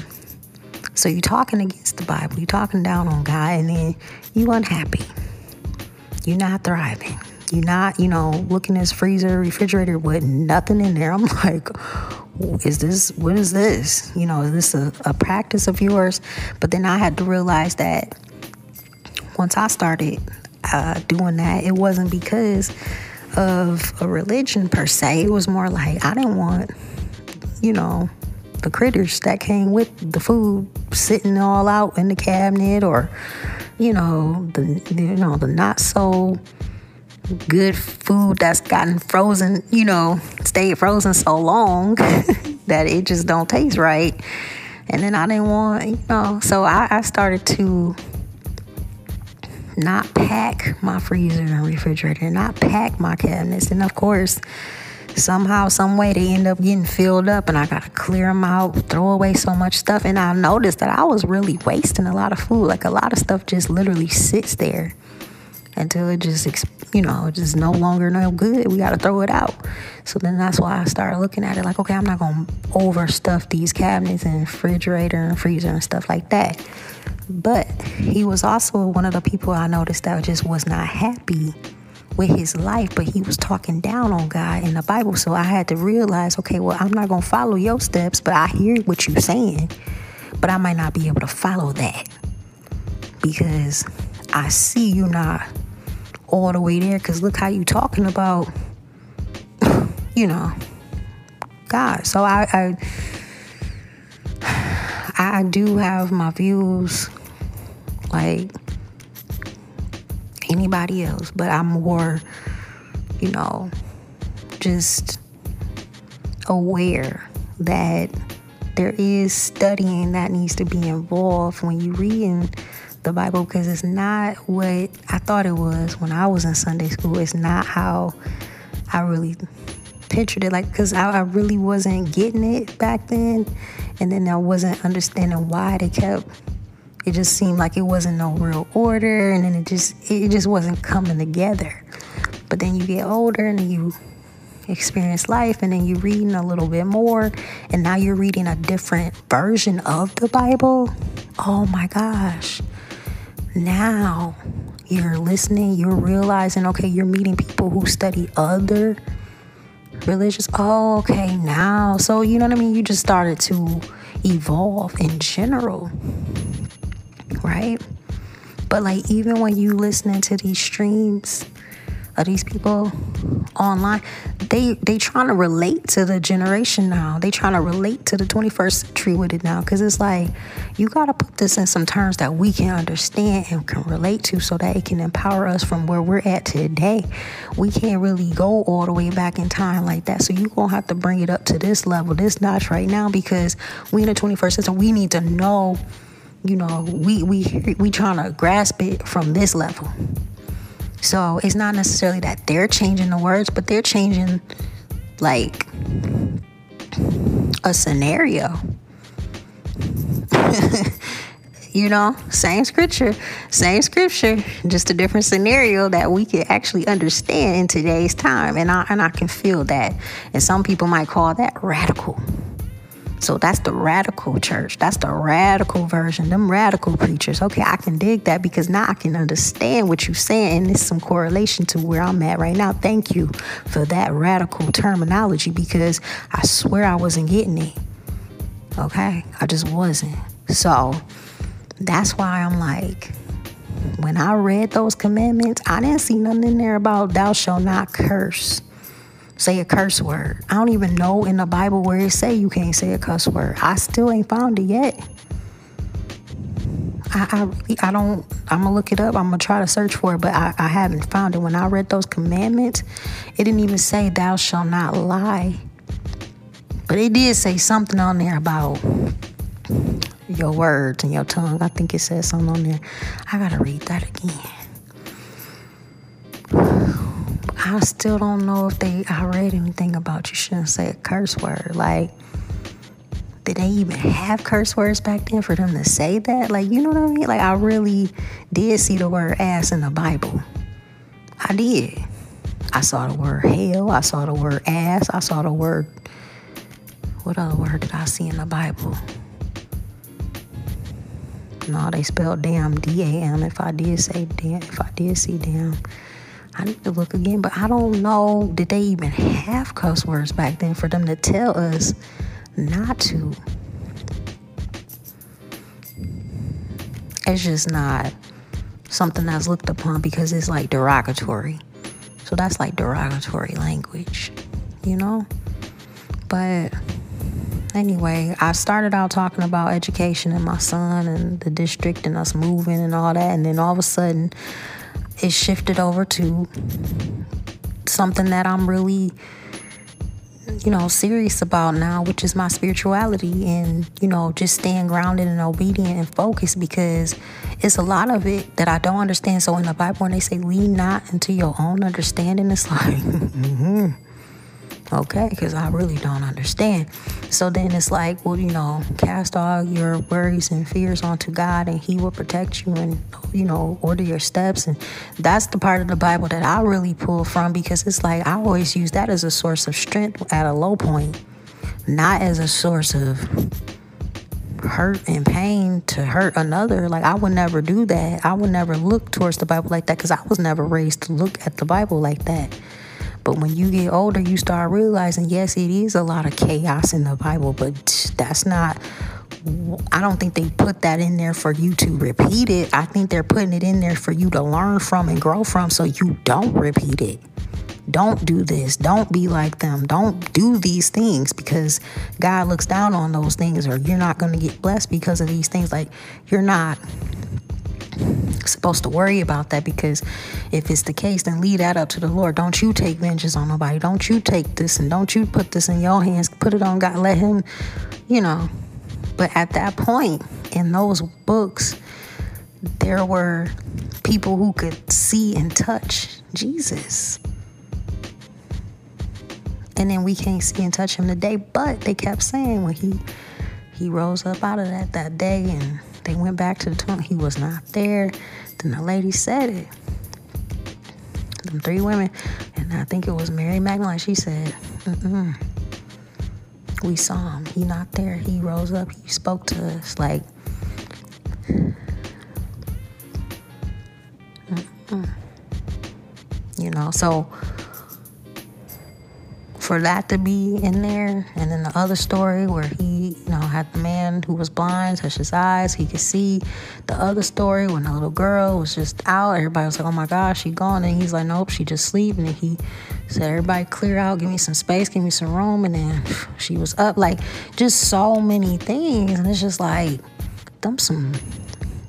so you're talking against the Bible, you're talking down on God, and then you unhappy. You're not thriving. You're not, you know, looking at his freezer, refrigerator with nothing in there. I'm like, is this, what is this? You know, is this a, a practice of yours? But then I had to realize that once I started uh, doing that, it wasn't because of a religion per se. It was more like I didn't want, you know, the critters that came with the food sitting all out in the cabinet or you know the you know the not so good food that's gotten frozen you know stayed frozen so long that it just don't taste right. And then i didn't want you know so I, I started to not pack my freezer and refrigerator not pack my cabinets. And of course somehow, some way, they end up getting filled up, and I gotta clear them out, throw away so much stuff. And I noticed that I was really wasting a lot of food. Like a lot of stuff just literally sits there until it just, you know, just no longer no good. We gotta throw it out. So then that's why I started looking at it like, okay, I'm not gonna overstuff these cabinets and refrigerator and freezer and stuff like that. But he was also one of the people I noticed that just was not happy with his life, but he was talking down on God in the Bible. So I had to realize, okay, well, I'm not going to follow your steps, but I hear what you're saying, but I might not be able to follow that because I see you not all the way there. Because look how you're talking about, you know, God. So I, I, I do have my views, like anybody else, but I'm more, you know, just aware that there is studying that needs to be involved when you're reading the Bible because it's not what I thought it was when I was in Sunday school. It's not how I really pictured it. Like, because I, I really wasn't getting it back then, and then I wasn't understanding why they kept it just seemed like it wasn't no real order and then it just it just wasn't coming together. But then you get older and you experience life and then you're reading a little bit more and now you're reading a different version of the bible. Oh my gosh. Now you're listening you're realizing okay you're meeting people who study other religious oh okay now. So you know what i mean? You just started to evolve in general right? But like even when you listening to these streams of these people online, they they trying to relate to the generation now. They trying to relate to the 21st century with it now because it's like you got to put this in some terms that we can understand and can relate to so that it can empower us from where we're at today. We can't really go all the way back in time like that. So you going to have to bring it up to this level, this notch right now because we in the 21st century, we need to know, you know, we we we trying to grasp it from this level. So it's not necessarily that they're changing the words, but they're changing like a scenario. you know, same scripture, same scripture, just a different scenario that we can actually understand in today's time. And I and I can feel that. And some people might call that radical. So that's the radical church. That's the radical version. Them radical preachers. Okay, I can dig that because now I can understand what you're saying. And there's some correlation to where I'm at right now. Thank you for that radical terminology because I swear I wasn't getting it. Okay, I just wasn't. So that's why I'm like, when I read those commandments, I didn't see nothing in there about thou shalt not curse say a curse word. I don't even know in the Bible where it say you can't say a cuss word. I still ain't found it yet. I, I, I don't I'm gonna look it up. I'm gonna try to search for it, but I, I haven't found it. When I read those commandments, it didn't even say thou shall not lie. But it did say something on there about your words and your tongue. I think it said something on there. I gotta read that again. I still don't know if they I read anything about you shouldn't say a curse word. Like, did they even have curse words back then for them to say that? Like, you know what I mean? Like, I really did see the word ass in the Bible. I did. I saw the word hell. I saw the word ass. I saw the word. What other word did I see in the Bible? No, they spelled damn D A M. If I did say damn, if I did see damn. I need to look again, but I don't know. Did they even have cuss words back then for them to tell us not to? It's just not something that's looked upon because it's like derogatory. So that's like derogatory language, you know? But anyway, I started out talking about education and my son and the district and us moving and all that. And then all of a sudden, it shifted over to something that I'm really you know serious about now which is my spirituality and you know just staying grounded and obedient and focused because it's a lot of it that I don't understand. So in the Bible when they say lean not into your own understanding it's like mm-hmm okay? Because I really don't understand. So then it's like, well, you know, cast all your worries and fears onto God and He will protect you and, you know, order your steps. And that's the part of the Bible that I really pull from because it's like I always use that as a source of strength at a low point, not as a source of hurt and pain to hurt another. Like I would never do that. I would never look towards the Bible like that because I was never raised to look at the Bible like that. But when you get older, you start realizing, yes, it is a lot of chaos in the Bible, but that's not. I don't think they put that in there for you to repeat it. I think they're putting it in there for you to learn from and grow from so you don't repeat it. Don't do this. Don't be like them. Don't do these things because God looks down on those things or you're not going to get blessed because of these things. Like, you're not supposed to worry about that because if it's the case, then leave that up to the Lord. Don't you take vengeance on nobody. Don't you take this and don't you put this in your hands. Put it on God. Let Him, you know. But at that point in those books, there were people who could see and touch Jesus. And then we can't see and touch him today, but they kept saying when he he rose up out of that that day and they went back to the tomb. He was not there. Then the lady said it. Them three women, and I think it was Mary Magdalene. She said, Mm-mm. "We saw him. He not there. He rose up. He spoke to us. Like, Mm-mm. you know." So for that to be in there, and then the other story where he you know, had the man who was blind touch his eyes. He could see the other story when the little girl was just out. Everybody was like, oh my gosh, she gone. And he's like, nope, she just sleeping. And he said, everybody clear out, give me some space, give me some room. And then she was up. Like, just so many things. And it's just like, them some,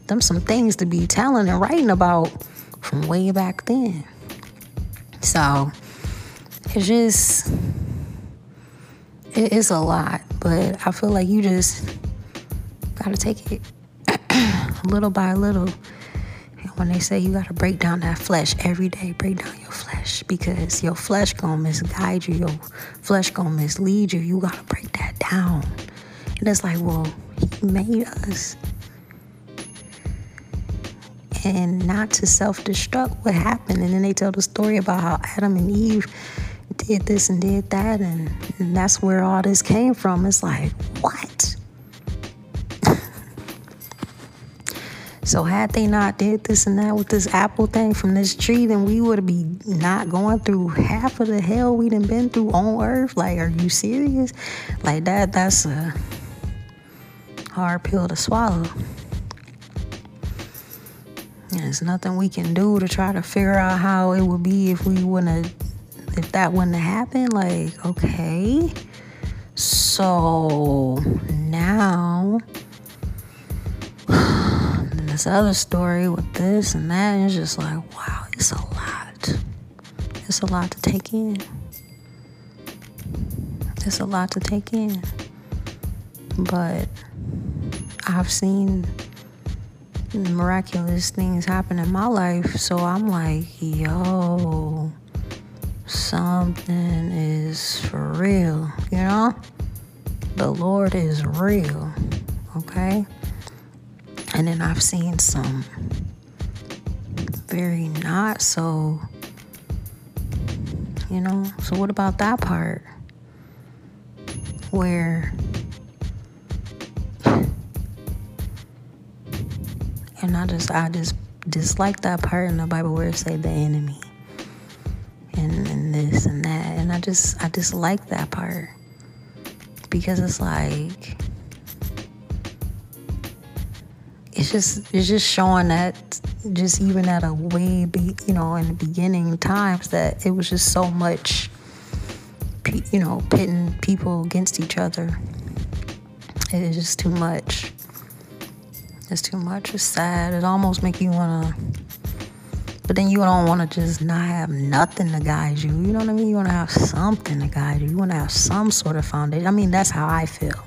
them some things to be telling and writing about from way back then. So, it's just it's a lot, but I feel like you just gotta take it little by little. And when they say you gotta break down that flesh every day, break down your flesh because your flesh gonna misguide you, your flesh gonna mislead you. You gotta break that down. And it's like, well, he made us. And not to self destruct what happened. And then they tell the story about how Adam and Eve did this and did that, and, and that's where all this came from. It's like, what? so had they not did this and that with this apple thing from this tree, then we would be not going through half of the hell we done been through on earth. Like, are you serious? Like that that's a hard pill to swallow. And there's nothing we can do to try to figure out how it would be if we wouldn't have if that wouldn't have happened, like, okay. So now this other story with this and that, it's just like, wow, it's a lot. It's a lot to take in. It's a lot to take in. But I've seen miraculous things happen in my life, so I'm like, yo, something is for real, you know? The Lord is real, okay? And then I've seen some very not so, you know? So, what about that part where, and I just, I just dislike that part in the Bible where it say the enemy and, and this and that. And I just I just like that part. Because it's like it's just it's just showing that just even at a way be you know in the beginning times that it was just so much you know pitting people against each other it is just too much it's too much it's sad it almost make you want to but then you don't want to just not have nothing to guide you. You know what I mean? You want to have something to guide you. You want to have some sort of foundation. I mean, that's how I feel.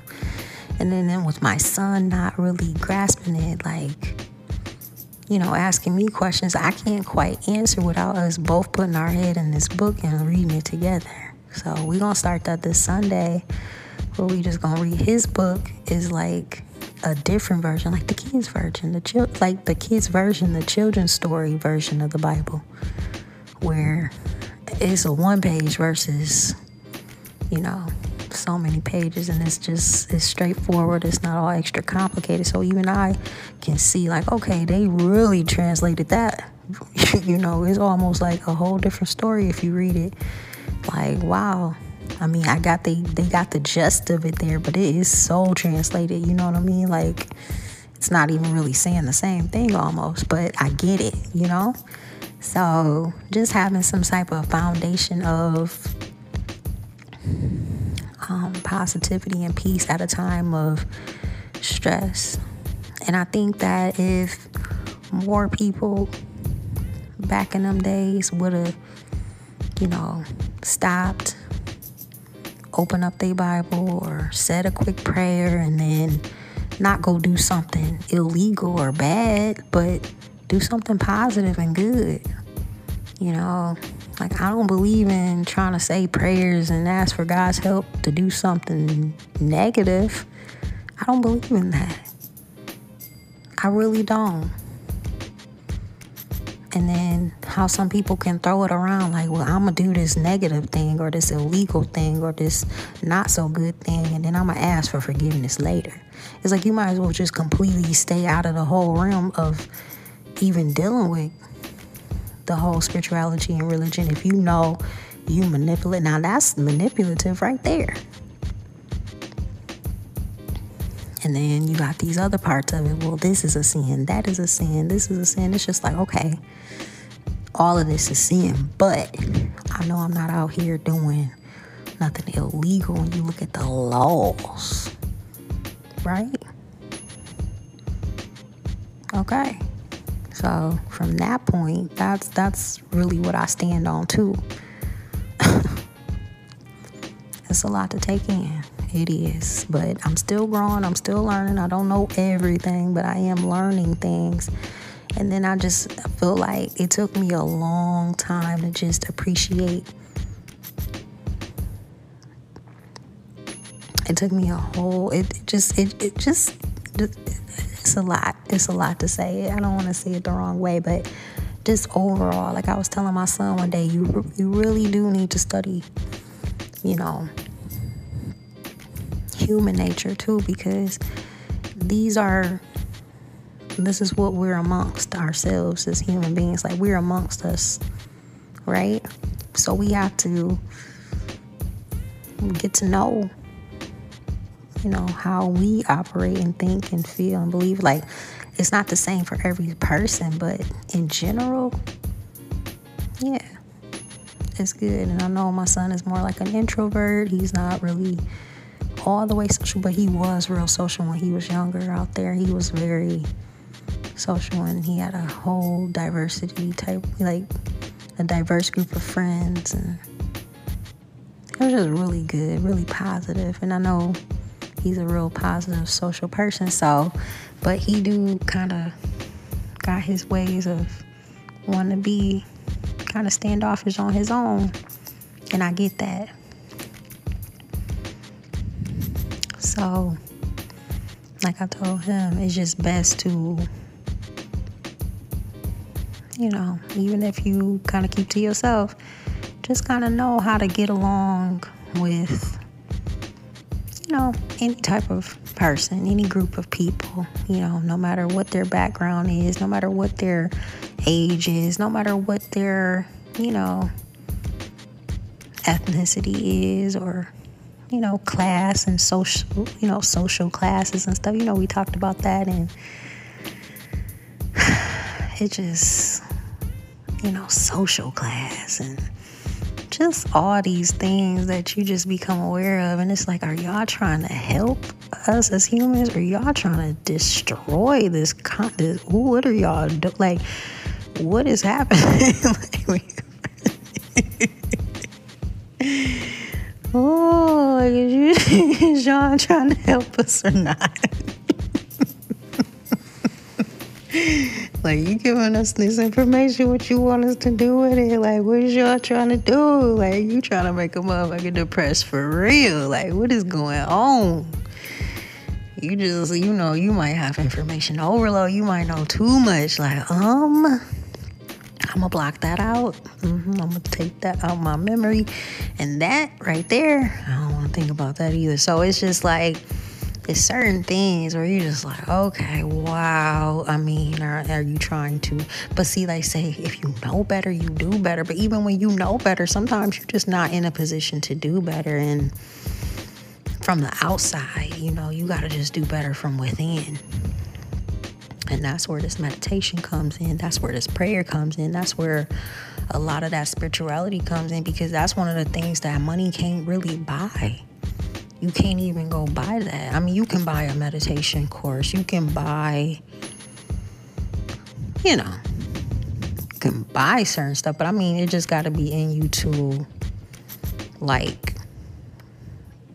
And then, then with my son not really grasping it, like, you know, asking me questions I can't quite answer without us both putting our head in this book and reading it together. So we're to start that this Sunday where we just to read his book is like a different version, like the kids' version, the chil- like the kids' version, the children's story version of the Bible, where it's a one page versus, you know, so many pages, and it's just it's straightforward. It's not all extra complicated. So even I can see, like, okay, they really translated that. you know, it's almost like a whole different story if you read it. Like, wow, I mean, I got the they got the gist of it there, but it is so translated. You know what I mean? Like, it's not even really saying the same thing almost, but I get it. You know. So just having some type of foundation of um, positivity and peace at a time of stress, and I think that if more people back in them days would have, you know, stopped open up their Bible or said a quick prayer and then not go do something illegal or bad, but do something positive and good. You know, like I don't believe in trying to say prayers and ask for God's help to do something negative. I don't believe in that. I really don't and then how some people can throw it around like, well, I'm gonna do this negative thing or this illegal thing or this not so good thing, and then I'm gonna ask for forgiveness later. It's like you might as well just completely stay out of the whole realm of even dealing with the whole spirituality and religion if you know you manipulate. Now, that's manipulative right there. And then you got these other parts of it. Well, this is a sin, that is a sin, this is a sin. It's just like, okay, all of this is sin. But I know I'm not out here doing nothing illegal when you look at the laws, right? Okay. So from that point, that's that's really what I stand on too. it's a lot to take in. It is, but I'm still growing. I'm still learning. I don't know everything, but I am learning things. And then I just feel like it took me a long time to just appreciate. It took me a whole. It, just. It, it just. It's a lot. It's a lot to say. I don't want to say it the wrong way, but just overall, like I was telling my son one day, you you really do need to study. You know, human nature too, because these are this is what we're amongst ourselves as human beings. Like we're amongst us, right? So we have to get to know, you know, how we operate and think and feel and believe. Like it's not the same for every person, but in general, yeah, it's good. And I know my son is more like an introvert. He's not really all the way social, but he was real social when he was younger out there. He was very social and he had a whole diversity type, like a diverse group of friends. And it was just really good, really positive. And I know he's a real positive social person. So, but he do kind of got his ways of wanting to be kind of standoffish on his own. And I get that. So, like I told him, it's just best to, you know, even if you kind of keep to yourself, just kind of know how to get along with, you know, any type of person, any group of people, you know, no matter what their background is, no matter what their age is, no matter what their, you know, ethnicity is or you know, class and social, you know, social classes and stuff. You know, we talked about that and it just, you know, social class and just all these things that you just become aware of. And it's like, are y'all trying to help us as humans or y'all trying to destroy this content? What are y'all do? Like, what is happening? like, oh, is John trying to help us or not? like you giving us this information, what you want us to do with it? Like what is y'all trying to do? Like you trying to make a motherfucker depressed for real? Like what is going on? You just you know you might have information overload. You might know too much. Like um. I'm gonna block that out. Mm-hmm. I'm gonna take that out of my memory, and that right there, I don't want to think about that either. So it's just like it's certain things where you're just like, okay, wow. I mean, are, are you trying to? But see, they say if you know better, you do better. But even when you know better, sometimes you're just not in a position to do better. And from the outside, you know, you got to just do better from within. And that's where this meditation comes in. That's where this prayer comes in. That's where a lot of that spirituality comes in because that's one of the things that money can't really buy. You can't even go buy that. I mean, you can buy a meditation course, you can buy, you know, you can buy certain stuff, but I mean, it just got to be in you to like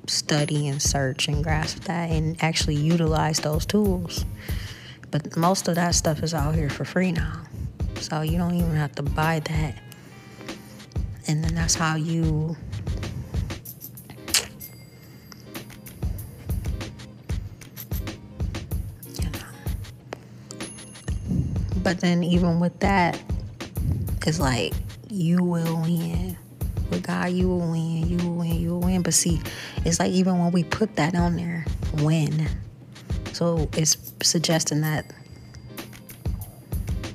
study and search and grasp that and actually utilize those tools. But most of that stuff is out here for free now. So you don't even have to buy that. And then that's how you But then even with that, it's like you will win. With God, you will win, you will win, you will win. But see, it's like even when we put that on there, win so it's suggesting that,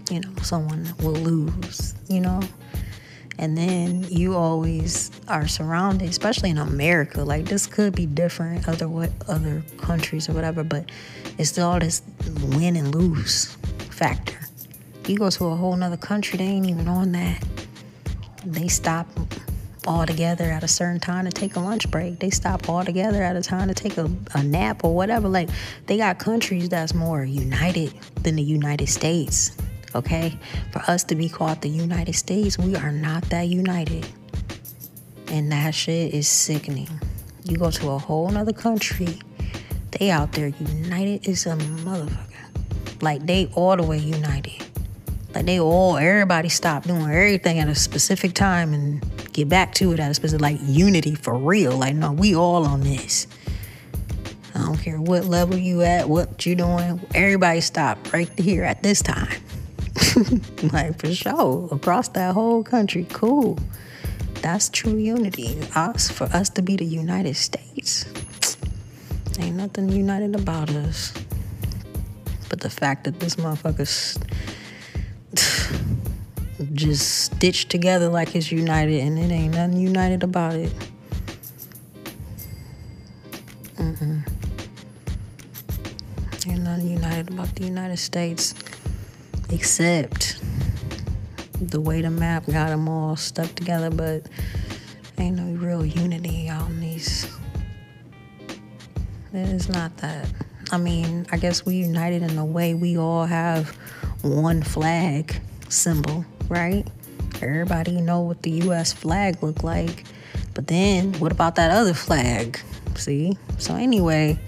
you know, someone will lose, you know? And then you always are surrounded, especially in America. Like this could be different other what other countries or whatever, but it's all this win and lose factor. You go to a whole nother country, they ain't even on that. They stop all together at a certain time to take a lunch break. They stop all together at a time to take a, a nap or whatever. Like they got countries that's more united than the United States. Okay? For us to be called the United States, we are not that united. And that shit is sickening. You go to a whole nother country, they out there united is a motherfucker. Like they all the way united. Like they all everybody stop doing everything at a specific time and get back to it at a specific like unity for real. Like no, we all on this. I don't care what level you at, what you doing. Everybody stop right here at this time. like for sure, across that whole country, cool. That's true unity. Us for us to be the United States. Ain't nothing united about us. But the fact that this motherfucker's just stitched together like it's united and it ain't nothing united about it. Mm-mm. Ain't nothing united about the United States except the way the map got them all stuck together, but ain't no real unity on these. It is not that. I mean, I guess we united in a way we all have one flag symbol, right? Everybody know what the US flag look like. But then what about that other flag? See? So anyway,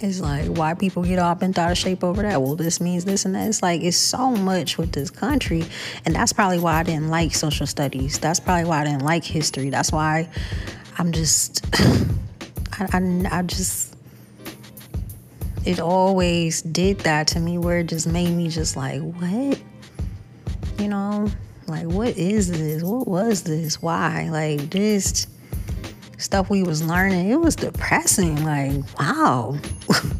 it's like why people get all bent out of shape over that. Well, this means this and that. It's like it's so much with this country, and that's probably why I didn't like social studies. That's probably why I didn't like history. That's why I'm just, I, I, I just, it always did that to me, where it just made me just like, what, you know, like what is this? What was this? Why? Like this stuff we was learning, it was depressing. Like, wow,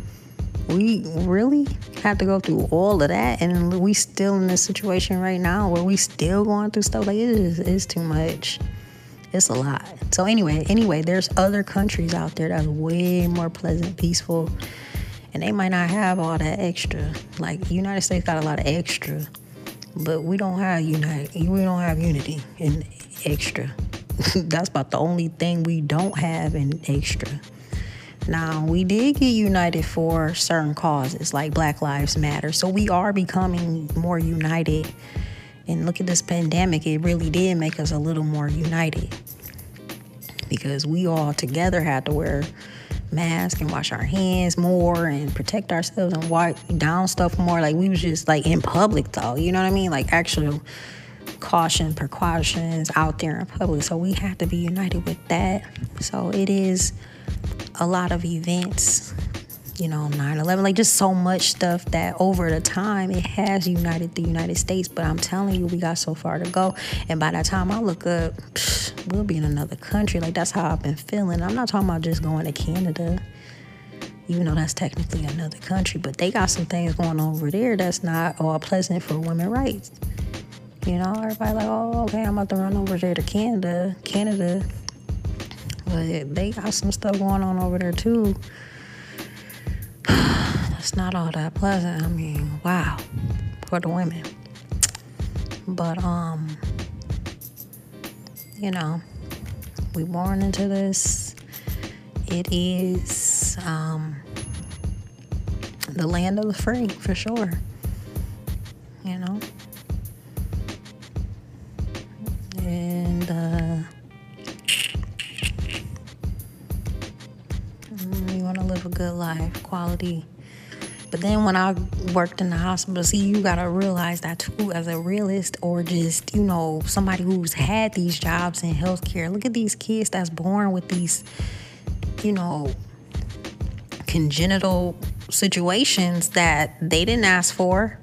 we really had to go through all of that, and we still in this situation right now where we still going through stuff like it is. It's too much. It's a lot. So anyway, anyway, there's other countries out there that's way more pleasant, peaceful, and they might not have all that extra. Like United States got a lot of extra, but we don't have unite. We don't have unity and extra. That's about the only thing we don't have in extra. Now, we did get united for certain causes like Black Lives Matter. So we are becoming more united. And look at this pandemic, it really did make us a little more united because we all together had to wear masks and wash our hands more and protect ourselves and wipe down stuff more. Like we was just like in public though, you know what I mean? Like actual caution, precautions out there in public. So we have to be united with that. So it is a lot of events, you know, 9 11, like just so much stuff that over the time it has united the United States. But I'm telling you, we got so far to go. And by that time I look up, we'll be in another country. Like that's how I've been feeling. I'm not talking about just going to Canada even though that's technically another country, but they got some things going on over there that's not all pleasant for women rights. You know, everybody like, oh, okay, I'm about to run over there to Canada, Canada. But they got some stuff going on over there too. That's not all that pleasant. I mean, wow, for the women. But um, you know, we born into this. It is um the land of the free for sure. You know. and uh, live a good life, quality. But then when I worked in the hospital, see, you gotta realize that too, as a realist or just, you know, somebody who's had these jobs in healthcare. Look at these kids that's born with these, you know, congenital situations that they didn't ask for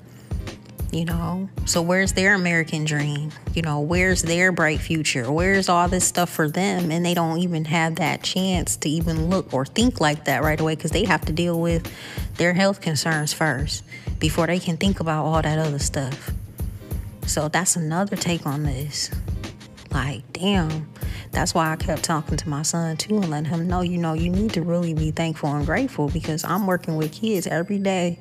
you know? So where's their american dream? You know where's their bright future? Where's all this stuff for them? And they don't even have that chance to even look or think like that right away because they have to deal with their health concerns first before they can think about all that other stuff. So that's another take on this. Like, damn. That's why I kept talking to my son too and letting him know, you know, you need to really be thankful and grateful because I'm working with kids every day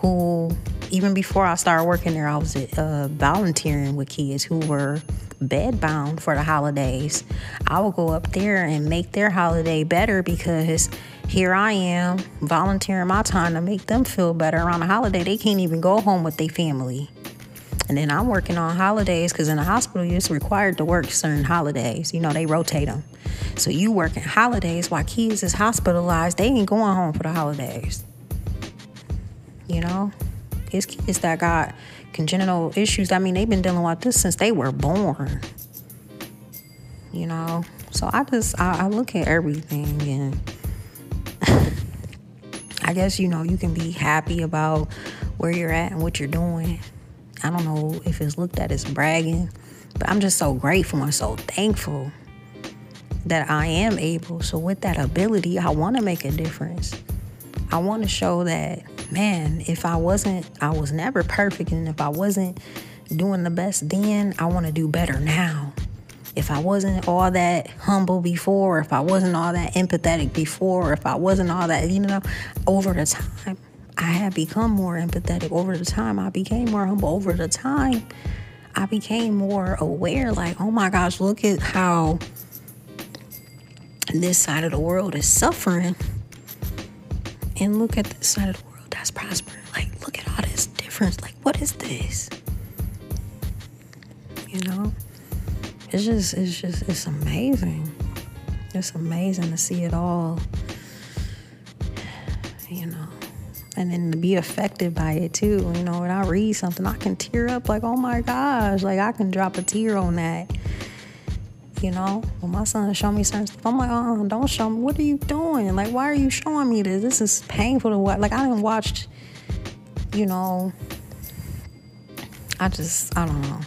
who, even before I started working there, I was uh, volunteering with kids who were bedbound for the holidays. I would go up there and make their holiday better because here I am volunteering my time to make them feel better around the holiday. They can't even go home with their family. And then I'm working on holidays because in the hospital, you're required to work certain holidays. You know, they rotate them. So you working holidays while kids is hospitalized. They ain't going home for the holidays. You know, it's kids that got congenital issues. I mean, they've been dealing with this since they were born. You know, so I just I, I look at everything and I guess you know you can be happy about where you're at and what you're doing I don't know if it's looked at as bragging, but I'm just so grateful and so thankful that I am able. So, with that ability, I want to make a difference. I want to show that, man, if I wasn't, I was never perfect. And if I wasn't doing the best then, I want to do better now. If I wasn't all that humble before, if I wasn't all that empathetic before, if I wasn't all that, you know, over the time, I have become more empathetic over the time. I became more humble over the time. I became more aware like, oh my gosh, look at how this side of the world is suffering. And look at this side of the that's prospering. Like, look at all this difference. Like, what is this? You know? It's just, it's just, it's amazing. It's amazing to see it all. You know and then to be affected by it too. You know, when I read something, I can tear up like, oh my gosh, like I can drop a tear on that. You know, when my son show me certain stuff, I'm like, oh, don't show me. What are you doing? Like, why are you showing me this? This is painful to watch. Like, I didn't watch, you know, I just, I don't know.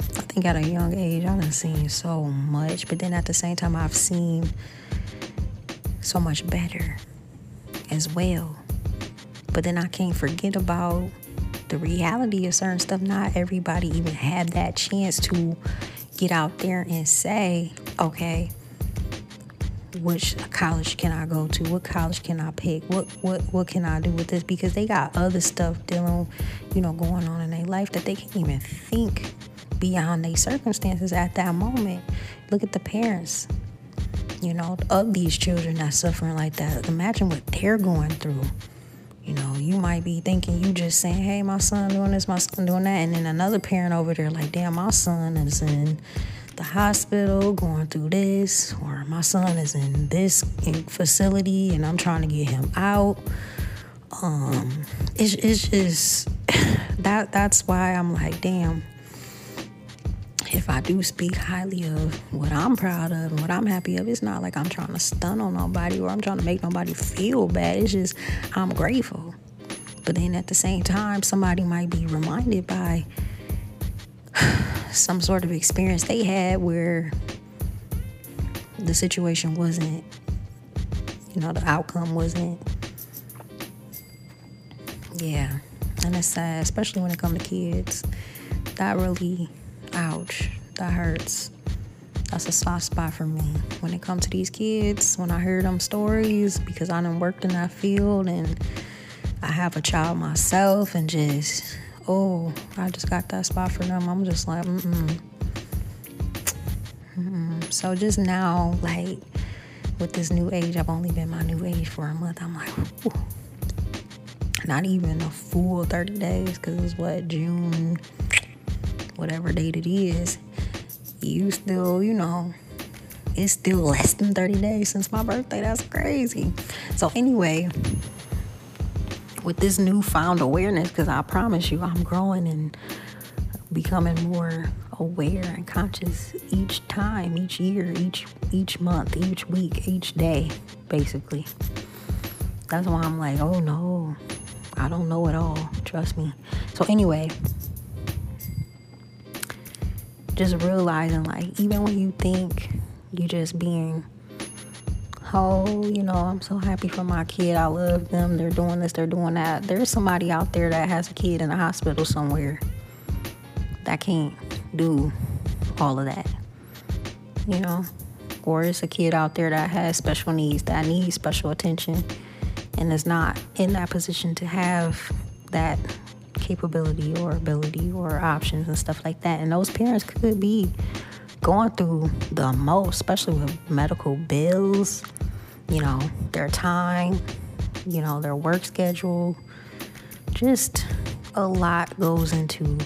I think at a young age, I've seen so much, but then at the same time, I've seen so much better as well. But then I can't forget about the reality of certain stuff. Not everybody even had that chance to get out there and say, okay, which college can I go to? What college can I pick? What what what can I do with this? Because they got other stuff dealing, you know, going on in their life that they can't even think beyond their circumstances at that moment. Look at the parents, you know, of these children that's suffering like that. Imagine what they're going through. You know, you might be thinking you just saying, hey, my son doing this, my son doing that. And then another parent over there, like, damn, my son is in the hospital going through this, or my son is in this facility and I'm trying to get him out. Um, it's, it's just that that's why I'm like, damn, if I do speak highly of what I'm proud of and what I'm happy of, it's not like I'm trying to stun on nobody or I'm trying to make nobody feel bad. It's just I'm grateful. But then at the same time, somebody might be reminded by some sort of experience they had where the situation wasn't, you know, the outcome wasn't. Yeah. And it's sad, especially when it comes to kids. That really ouch, that hurts. That's a soft spot for me. When it comes to these kids, when I hear them stories, because I done worked in that field and I have a child myself and just, oh, I just got that spot for them. I'm just like, mm-mm. mm-mm. So just now, like, with this new age, I've only been my new age for a month. I'm like, Ooh. not even a full 30 days because it's what, June whatever date it is, you still, you know, it's still less than 30 days since my birthday. That's crazy. So, anyway, with this newfound awareness, because I promise you, I'm growing and becoming more aware and conscious each time, each year, each each month, each week, each day, basically. That's why I'm like, oh no, I don't know it all. Trust me. So anyway, just realizing like even when you think you're just being oh you know i'm so happy for my kid i love them they're doing this they're doing that there's somebody out there that has a kid in a hospital somewhere that can't do all of that. You know? Or it's a kid out there that has special needs, that needs special attention, and is not in that position to have that capability or ability or options and stuff like that. And those parents could be going through the most, especially with medical bills, you know, their time, you know, their work schedule. Just a lot goes into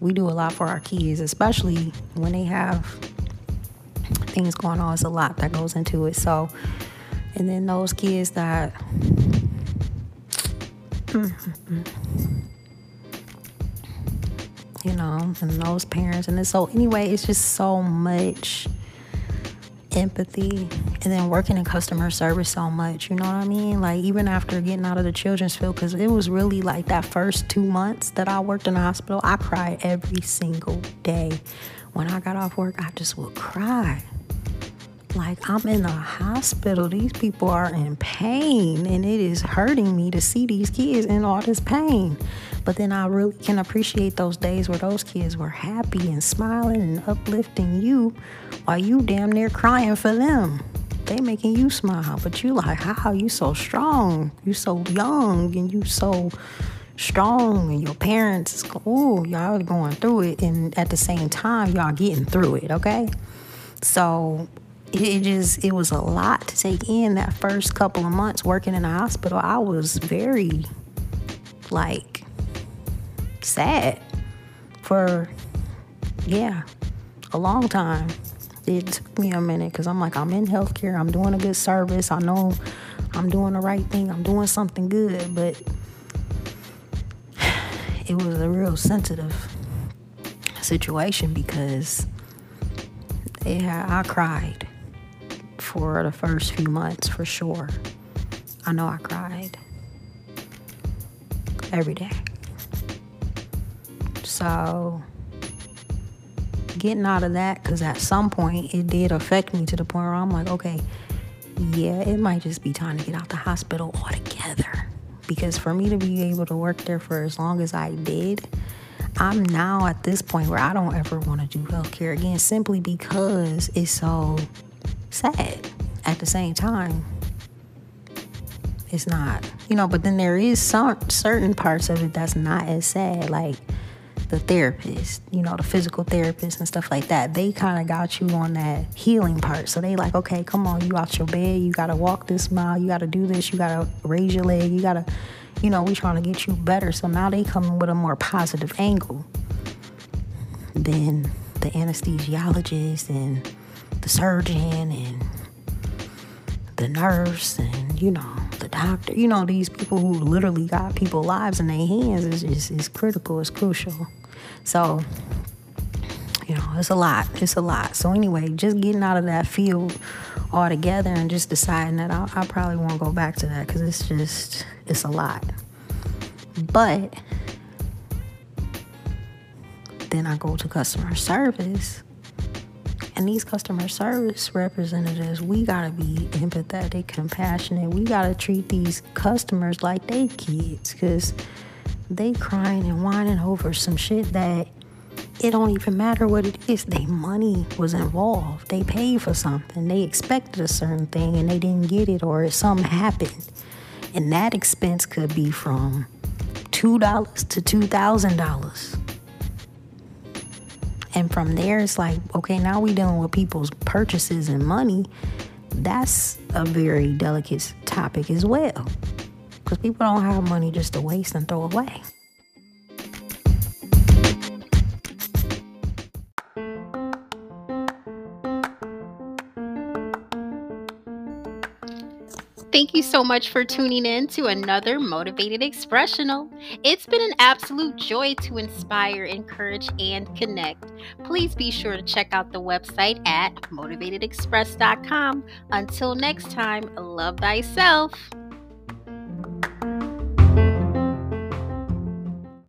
we do a lot for our kids, especially when they have things going on. It's a lot that goes into it. So, and then those kids that you know, and those parents. And this so, anyway, it's just so much empathy and then working in customer service so much you know what i mean like even after getting out of the children's field because it was really like that first two months that i worked in the hospital i cried every single day when i got off work i just would cry like I'm in a hospital. These people are in pain and it is hurting me to see these kids in all this pain. But then I really can appreciate those days where those kids were happy and smiling and uplifting you while you damn near crying for them. They making you smile, but you like, how you so strong? You so young and you so strong and your parents, oh, y'all going through it and at the same time y'all getting through it, okay? So it just it was a lot to take in that first couple of months working in a hospital. I was very like sad for yeah, a long time. It took me a minute because I'm like, I'm in healthcare, I'm doing a good service, I know I'm doing the right thing, I'm doing something good, but it was a real sensitive situation because yeah, I cried for the first few months for sure. I know I cried every day. So, getting out of that, because at some point it did affect me to the point where I'm like, okay, yeah, it might just be time to get out the hospital altogether. Because for me to be able to work there for as long as I did, I'm now at this point where I don't ever want to do healthcare again simply because it's so sad at the same time. It's not you know but then there is some certain parts of it that's not as sad like the therapist you know the physical therapist and stuff like that. They kind of got you on that healing part. So they like okay come on you out your bed you gotta walk this mile you gotta do this you gotta raise your leg you gotta you know we trying to get you better. So now they come with a more positive angle than the anesthesiologist and the surgeon and the nurse and you know the doctor you know these people who literally got people lives in their hands is, is, is critical it's crucial. So you know it's a lot it's a lot. So anyway just getting out of that field altogether and just deciding that I, I probably won't go back to that because it's just it's a lot. But then i go to customer service and these customer service representatives, we gotta be empathetic, compassionate. We gotta treat these customers like they kids, cause they crying and whining over some shit that it don't even matter what it is. They money was involved. They paid for something. They expected a certain thing and they didn't get it, or something happened. And that expense could be from two dollars to two thousand dollars. And from there, it's like, okay, now we dealing with people's purchases and money. That's a very delicate topic as well. Because people don't have money just to waste and throw away. Thank you so much for tuning in to another Motivated Expressional. It's been an absolute joy to inspire, encourage, and connect. Please be sure to check out the website at motivatedexpress.com. Until next time, love thyself.